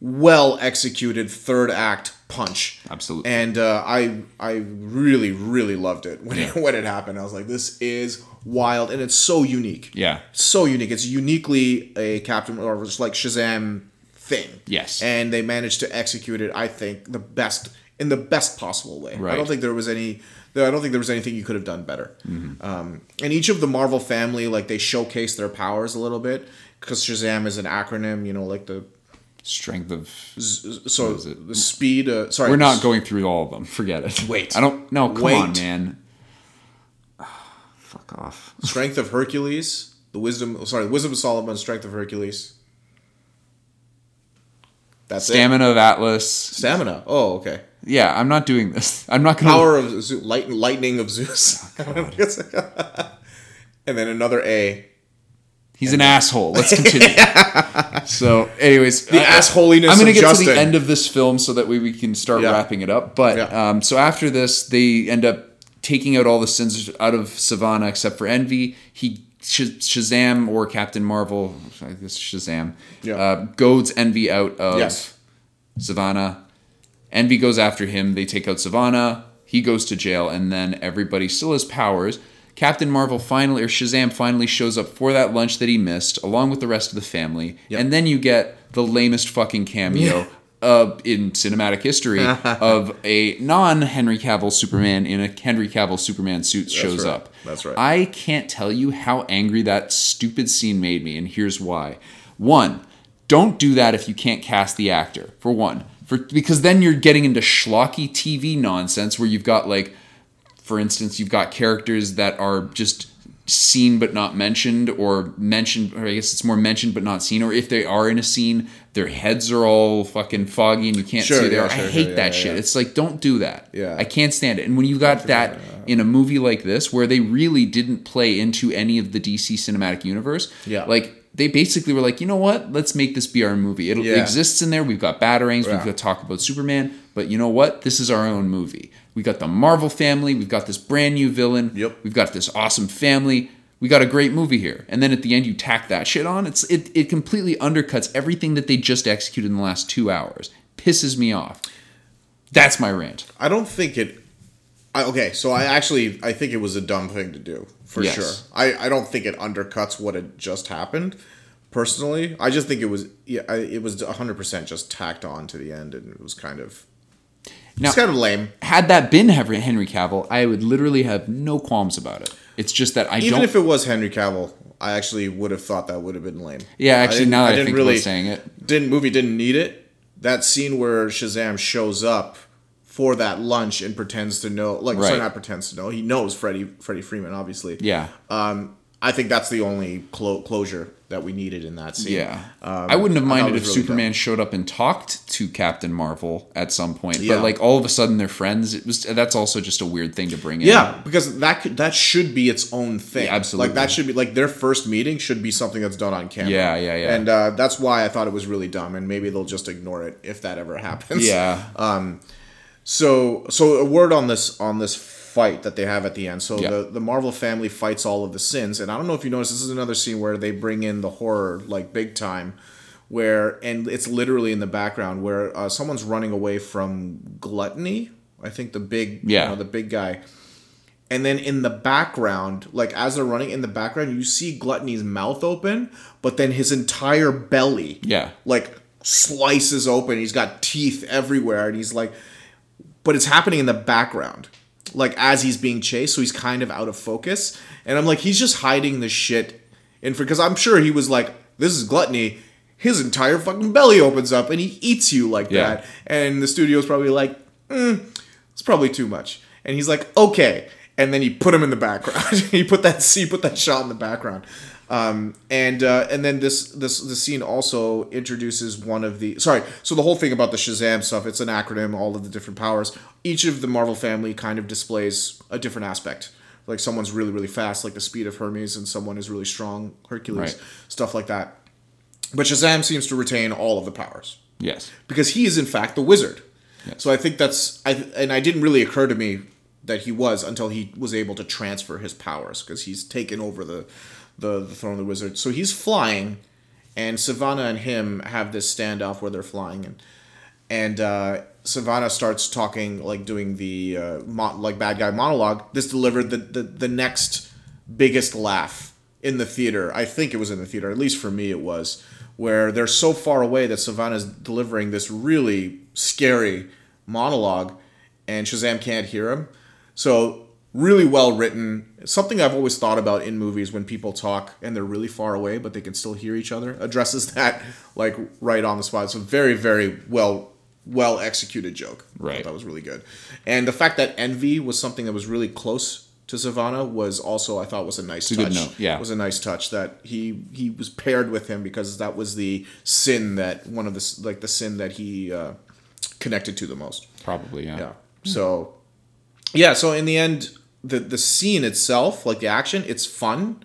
well executed third act punch. Absolutely. And uh, I I really really loved it when it, when it happened. I was like, this is wild, and it's so unique. Yeah. so unique. It's uniquely a Captain or just like Shazam thing. Yes. and they managed to execute it. I think the best in the best possible way. I don't think there was any. I don't think there was anything you could have done better. Mm-hmm. Um, and each of the Marvel family, like they showcase their powers a little bit because Shazam is an acronym. You know, like the Strength of. so is it? the speed. Uh, sorry, We're not going through all of them. Forget it. Wait. I don't. No, come Wait. on, man. Off. Strength of Hercules, the wisdom. Sorry, the wisdom of Solomon, strength of Hercules. That's it. Stamina of Atlas. Stamina. Oh, okay. Yeah, I'm not doing this. I'm not gonna. Power of Zeus, light, lightning of Zeus. and then another A. He's an asshole. Let's continue. so, anyways, The assholiness I'm gonna of get to the end of this film so that way we can start Yeah. wrapping it up. But Yeah. um, so after this, they end up taking out all the sins out of Sivana except for Envy. He Shazam or Captain Marvel, I guess Shazam, Yeah. uh, goads Envy out of Yes. Sivana. Envy goes after him. They take out Savannah. He goes to jail, and then everybody still has powers. Captain Marvel finally, or Shazam finally shows up for that lunch that he missed, along with the rest of the family. Yep. And then you get the lamest fucking cameo uh, in cinematic history of a non Henry Cavill Superman in a Henry Cavill Superman suit shows right. up. That's right. I can't tell you how angry that stupid scene made me, and here's why. One, don't do that if you can't cast the actor. For one, for because then you're getting into schlocky TV nonsense where you've got like, for instance, you've got characters that are just seen but not mentioned, or mentioned, or I guess it's more mentioned but not seen, or if they are in a scene, their heads are all fucking foggy and you can't Sure, see there. yeah, sure, I sure, hate yeah, that yeah, shit. yeah. It's like don't do that. Yeah. I can't stand it. And when you got that in a movie like this, where they really didn't play into any of the DC cinematic universe, Yeah. like they basically were like, you know what? Let's make this be our movie. It exists in there. We've got batarangs. We've got talk about Superman. But you know what? This is our own movie. We got the Marvel family. We've got this brand new villain. Yep. We've got this awesome family. We got a great movie here. And then at the end, you tack that shit on. It's it it completely undercuts everything that they just executed in the last two hours. Pisses me off. That's my rant. I don't think it. I, okay, so I actually I think it was a dumb thing to do for Yes. sure. I, I don't think it undercuts what had just happened. Personally, I just think it was yeah I, it was hundred percent just tacked on to the end, and it was kind of Now- it's kind of lame. Had that been Henry Cavill, I would literally have no qualms about it. It's just that I Even don't. if it was Henry Cavill, I actually would have thought that would have been lame. Yeah, actually, didn't- now that I didn't think about saying it. didn't movie didn't need it. That scene where Shazam shows up for that lunch and pretends to know, like, sorry, not pretends to know, he knows Freddy Freddy Freeman, obviously. yeah. Um, I think that's the only clo- closure that we needed in that scene. Yeah, Um, I wouldn't have minded if really Superman dumb. showed up and talked to Captain Marvel at some point. Yeah. But like all of a sudden they're friends. It was that's also just a weird thing to bring in. Yeah, because that could, that should be its own thing. Yeah, absolutely. Like that should be like their first meeting should be something that's done on camera. Yeah, yeah, yeah. And uh, that's why I thought it was really dumb, and maybe they'll just ignore it if that ever happens. yeah, Um. So so a word on this on this fight that they have at the end. So Yeah. the the Marvel family fights all of the sins, and I don't know if you noticed. This is another scene where they bring in the horror like big time, where and it's literally in the background where uh, someone's running away from gluttony. I think the big Yeah. you know, the big guy. And then in the background, like as they're running in the background, you see Gluttony's mouth open, but then his entire belly yeah, like slices open. He's got teeth everywhere, and he's like, but it's happening in the background, like as he's being chased. So he's kind of out of focus, and I'm like, he's just hiding the shit in for because I'm sure he was like, this is gluttony. His entire fucking belly opens up and he eats you like Yeah. that, and the studio's probably like, mm, it's probably too much. And he's like, okay. And then he put him in the background. he put that he put that shot in the background. Um, and uh, and then this this the scene also introduces one of the sorry. So the whole thing about the Shazam stuff, it's an acronym, all of the different powers. Each of the Marvel family kind of displays a different aspect like someone's really really fast, like the speed of Hermes, and someone is really strong, Hercules, Right. stuff like that. But Shazam seems to retain all of the powers Yes. because he is in fact the wizard. Yes. So I think that's I and I didn't really occur to me that he was until he was able to transfer his powers because he's taken over the, the the throne of the wizard. So he's flying, and Sivana and him have this standoff where they're flying and and uh, Sivana starts talking like doing the uh, mo- like bad guy monologue. This delivered the, the the next biggest laugh in the theater. I think it was in the theater, at least for me, it was where they're so far away that Sivana's delivering this really scary monologue, and Shazam can't hear him. So really well written. Something I've always thought about in movies when people talk and they're really far away but they can still hear each other. Addresses that like right on the spot. It's a very very well well executed joke. Right. that was really good. And the fact that envy was something that was really close to Sivana was also I thought was a nice touch. note, yeah. was a nice touch that he he was paired with him because that was the sin that one of the like the sin that he uh, connected to the most. Probably, yeah. Yeah. So, yeah. So in the end, the the scene itself, like the action, it's fun,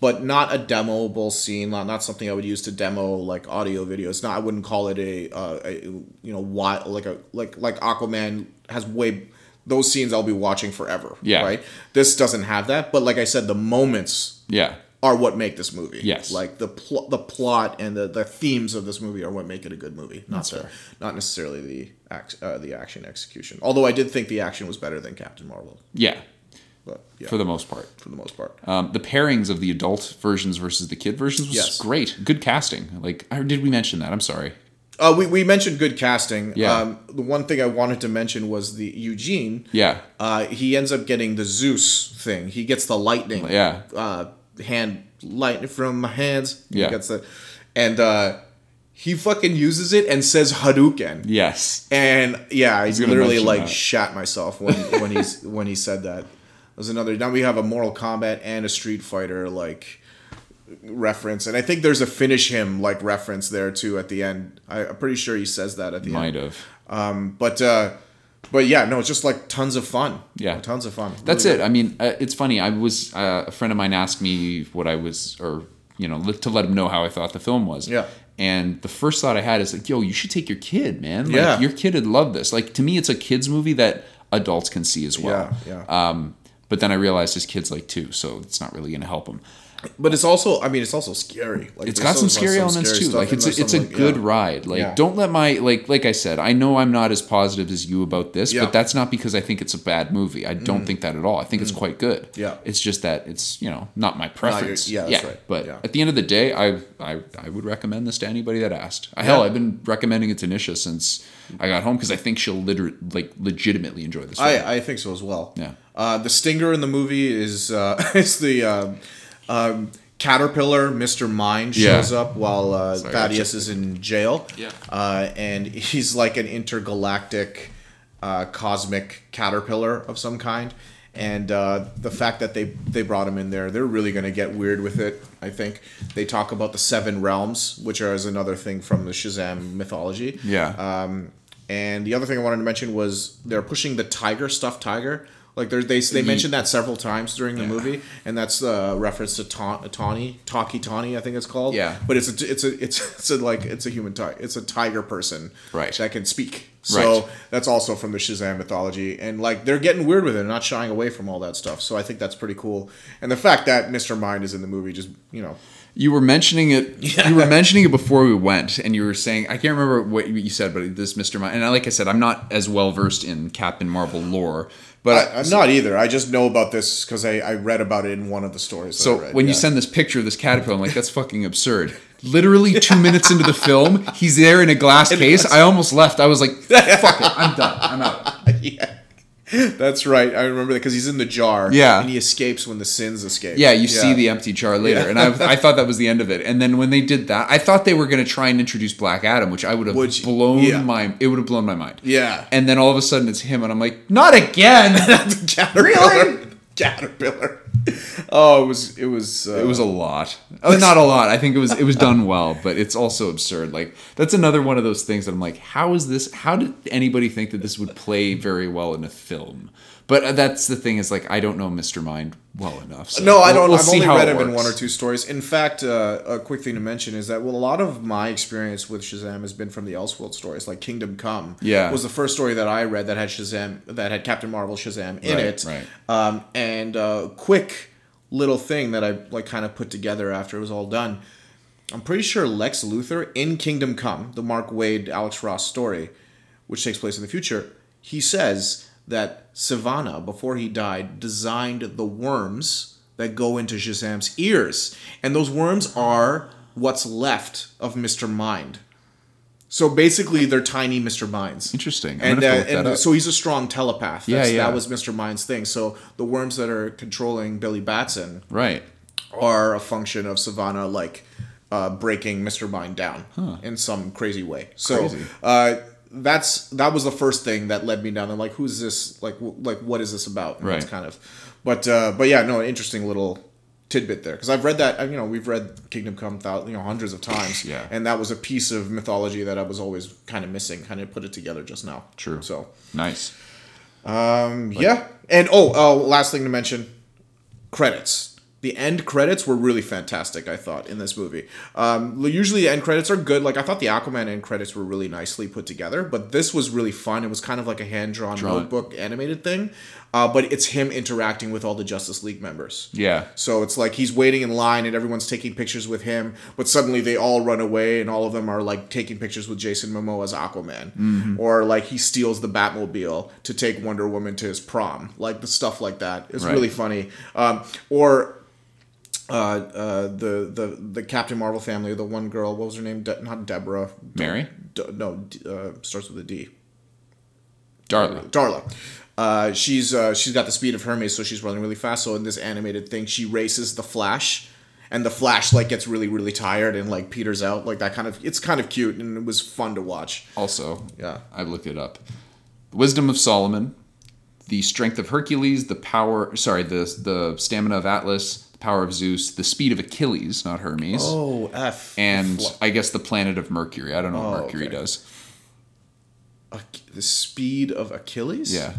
but not a demoable scene. Not, not something I would use to demo like audio video. It's not. I wouldn't call it a, uh, a you know why like a like like Aquaman has way those scenes I'll be watching forever. Yeah. Right. This doesn't have that, but like I said, the moments Yeah. are what make this movie. Yes. Like the pl- the plot and the, the themes of this movie are what make it a good movie. Not the, not necessarily the act, uh, the action execution. Although I did think the action was better than Captain Marvel. Yeah. But yeah, For the most part. for the most part. Um, the pairings of the adult versions versus the kid versions was Yes. great. Good casting. Like, or did we mention that? I'm sorry. Uh, we, we mentioned good casting. Yeah. Um, the one thing I wanted to mention was the Eugene. Yeah. Uh, he ends up getting the Zeus thing. He gets the lightning. Yeah. Uh, hand lightning from my hands. He Yeah. gets the, and uh, he fucking uses it and says Hadouken. Yes. And yeah, I literally like that. shat myself when when he's when he said that. There's another. Now we have a Mortal Kombat and a Street Fighter like reference, and I think there's a finish him like reference there too at the end. I, I'm pretty sure he says that at the Might end. have. Um, but uh, but yeah, no, it's just like tons of fun. Yeah. tons of fun. That's Really it. I mean, uh, it's funny. I was uh, a friend of mine asked me what I was, or you know, to let him know how I thought the film was. Yeah. And the first thought I had is like, yo, you should take your kid, man. Like, Yeah. Your kid would love this. Like to me, it's a kids movie that adults can see as well. Yeah, yeah. Um, but then I realized his kid's like two, so it's not really going to help him. But it's also, I mean, it's also scary. Like It's got some scary some elements scary too. Like it's a, it's a like- good yeah. ride. Like Yeah. don't let my like like I said, I know I'm not as positive as you about this, Yeah. Mm. but that's not because I think it's a bad movie. I don't think that at all. I think it's quite good. Yeah. It's just that it's, you know, not my preference. yeah, that's right. But Yeah. at the end of the day, I I I would recommend this to anybody that asked. Hell, I've been recommending it to Nisha since I got home because I think she'll liter- like legitimately enjoy this. I, I think so as well. Yeah. Uh, the stinger in the movie is uh, is the um, um, caterpillar. Mister Mind shows Yeah. up while uh, Sorry, Thaddeus is in jail. Yeah. Uh, and he's like an intergalactic, uh, cosmic caterpillar of some kind. And uh, the fact that they they brought him in there, they're really going to get weird with it. I think they talk about the seven realms, which are is another thing from the Shazam mythology. Yeah. Um, and the other thing I wanted to mention was they're pushing the tiger stuffed tiger. Like they they mentioned that several times during the movie, and that's a reference to Ta- Tawny, Tawky Tawny, I think it's called. Yeah. But it's a it's a it's it's a like it's a human tiger. It's a tiger person. Right. That can speak. So Right. that's also from the Shazam mythology, and like they're getting weird with it, not shying away from all that stuff. So I think that's pretty cool. And the fact that Mr. Mind is in the movie, just you know, You were mentioning it. You were mentioning it before we went, and you were saying I can't remember what you said, but this Mister Mind. And like I said, I'm not as well versed in Captain Marvel lore, but I, I'm not either. I just know about this because I, I read about it in one of the stories. So read. when you send this picture of this caterpillar, I'm like, that's fucking absurd. Literally two minutes into the film, he's there in a glass case. I almost left. I was like, fuck it, I'm done. I'm out. yeah. That's right. I remember that because he's in the jar. Yeah. And he escapes when the sins escape. Yeah, you see the empty jar later, Yeah. and I, I thought that was the end of it. And then when they did that, I thought they were going to try and introduce Black Adam, which I would have blown yeah. my. It would have blown my mind. Yeah. And then all of a sudden it's him, and I'm like, not again. Really? Caterpillar. Oh, it was. It was. Uh, It was a lot. Oh, not a lot. I think it was it was done well, but it's also absurd. Like that's another one of those things that I'm like, how is this? How did anybody think that this would play very well in a film? But that's the thing is like I don't know Mr. Mind well enough. So No, I don't. we'll I've see only read him in one or two stories. In fact, uh, a quick thing to mention is that well, a lot of my experience with Shazam has been from the Elseworld stories, like Kingdom Come. Yeah. was the first story that I read that had Shazam, that had Captain Marvel Shazam in Right, it. right. Um, and uh, quick little thing that I like kind of put together after it was all done. I'm pretty sure Lex Luthor in Kingdom Come, the Mark Waid Alex Ross story, which takes place in the future, he says that Sivana, before he died, designed the worms that go into Shazam's ears. And those worms are what's left of Mr. Mind. So basically, they're tiny Mr. Minds. Interesting. I'm And, uh, have to look and so he's a strong telepath. Yeah, That's, yeah. That was Mr. Mind's thing. So the worms that are controlling Billy Batson Right. are a function of Sivana like uh, breaking Mr. Mind down in some crazy way. So Crazy. uh, that's that was the first thing that led me down. I'm like, who's this? Like, w- like what is this about? And that's Right. kind of, but uh, but yeah, no, interesting little tidbit there because I've read that. You know, we've read Kingdom Come thou- you know hundreds of times. Yeah. and that was a piece of mythology that I was always kind of missing. Kind of put it together just now. True. So Nice. um, yeah, and oh, oh, last thing to mention, credits. The end credits were really fantastic. I thought in this movie. Um, usually the end credits are good. Like I thought the Aquaman end credits were really nicely put together, but this was really fun. It was kind of like a hand drawn Drawn. notebook animated thing, uh, but it's him interacting with all the Justice League members. Yeah. So it's like he's waiting in line and everyone's taking pictures with him, but suddenly they all run away and all of them are like taking pictures with Jason Momoa as Aquaman. Mm-hmm. Or like he steals the Batmobile to take Wonder Woman to his prom. Like the stuff like that. It's Right. really funny. Um, or uh, uh, the, the the Captain Marvel family, the one girl, what was her name? De- not Deborah. Mary? D- no, uh, starts with a D. Darla. Darla. Uh, she's uh, she's got the speed of Hermes, so she's running really fast. So in this animated thing, she races the Flash, and the Flash like gets really really tired and like peters out like that kind of. It's kind of cute and it was fun to watch. Also, Yeah. I looked it up. Wisdom of Solomon, the strength of Hercules, the power sorry, the the stamina of Atlas, power of Zeus, the speed of Achilles, not Hermes. Oh f. and Fl- I guess the planet of Mercury. I don't know what Oh, Mercury okay. does. Ach- the speed of Achilles. Yeah.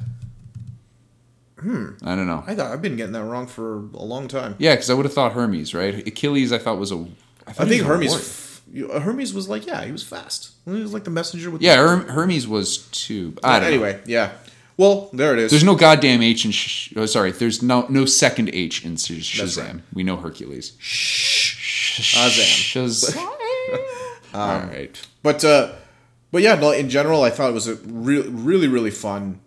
Hmm. I don't know. I thought I've been getting that wrong for a long time. Yeah, because I would have thought Hermes, right? Achilles, I thought was a. I think Hermes. f- Hermes was like yeah, he was fast. He was like the messenger with. Yeah, Herm- Hermes was too. I don't know. Anyway, yeah. Well, there it is. There's no goddamn H in. Sh- oh, sorry, there's no no second H in Sh- Shazam. right. We know Hercules. Shazam. Shazam. All right. But uh, but yeah, no. In general, I thought it was a really, really, really fun,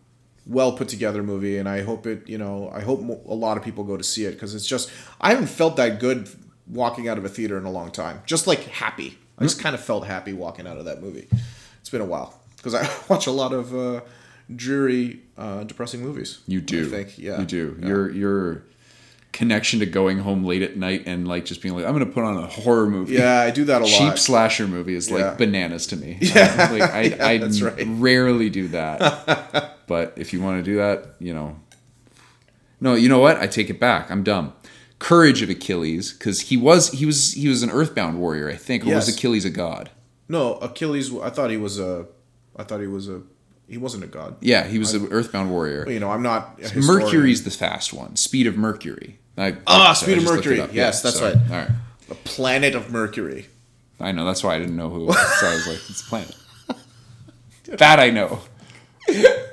well put together movie, and I hope it. You know, I hope mo- a lot of people go to see it because it's just I haven't felt that good walking out of a theater in a long time. Just like happy. I Hmm? just kind of felt happy walking out of that movie. It's been a while because I watch a lot of uh, dreary, uh, depressing movies. You do. I think. Yeah. You do. Yeah. Your your connection to going home late at night and like just being like, I'm gonna put on a horror movie. Yeah, I do that a Cheap lot. Cheap slasher movie is like Yeah. bananas to me. Yeah. Um, like I, Yeah, I that's right. rarely do that. but if you want to do that, you know. No, you know what? I take it back. I'm dumb. Courage of Achilles, because he was he was he was an earthbound warrior, I think, or Yes. was Achilles a god? No, Achilles. I thought he was a. I thought he was a. He wasn't a god. Yeah, he was an earthbound warrior. You know, I'm not. Mercury's the fast one. Speed of Mercury. I, Ah, I Speed of just looked it Mercury. Yes, that's right. All right. the planet of Mercury. I know. That's why I didn't know who. was. So I was like, it's a planet. that I know.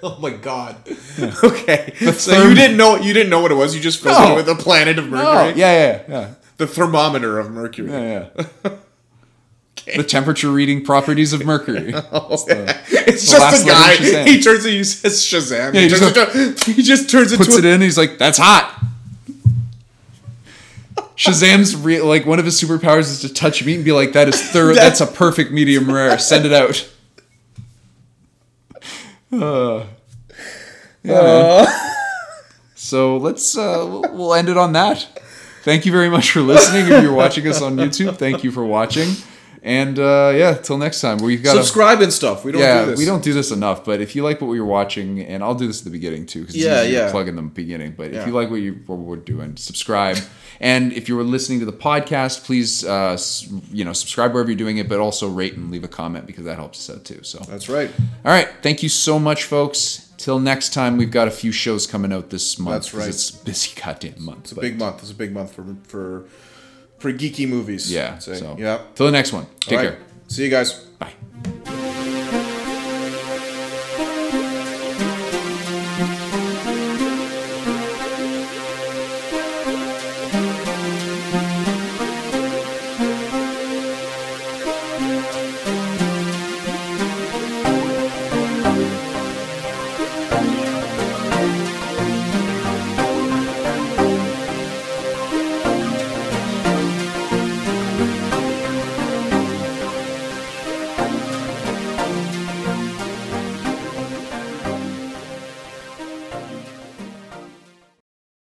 Oh my god. Okay. so therm- you didn't know you didn't know what it was. You just filled No. it with the planet of Mercury. Oh, yeah, yeah, yeah, The thermometer of Mercury. yeah, yeah. The temperature reading properties of Mercury. it's the last just a guy. He turns. It, he says Shazam. Yeah, he, he turns just into, he just turns into. Puts a- it in. He's like, that's hot. Shazam's re- like one of his superpowers is to touch meat and be like, that is thorough. That's a perfect medium rare. Send it out. Uh, yeah, man. So let's uh, we'll end it on that. Thank you very much for listening. If you're watching us on YouTube, thank you for watching. And uh, yeah, till next time. We've got subscribe and stuff. We don't yeah, do this. we don't do this enough. But if you like what we were watching, and I'll do this at the beginning too, because Yeah, yeah, plug in the beginning. But Yeah. if you like what you what we're doing, subscribe. and if you were listening to the podcast, please uh, you know subscribe wherever you're doing it, but also rate and leave a comment because that helps us out too. So That's right. all right, thank you so much, folks. till next time, we've got a few shows coming out this month. That's right. It's a busy goddamn month. It's a big month. It's a big month for for for geeky movies. Yeah. I'd. So yeah. Till the next one. Take right. care. See you guys.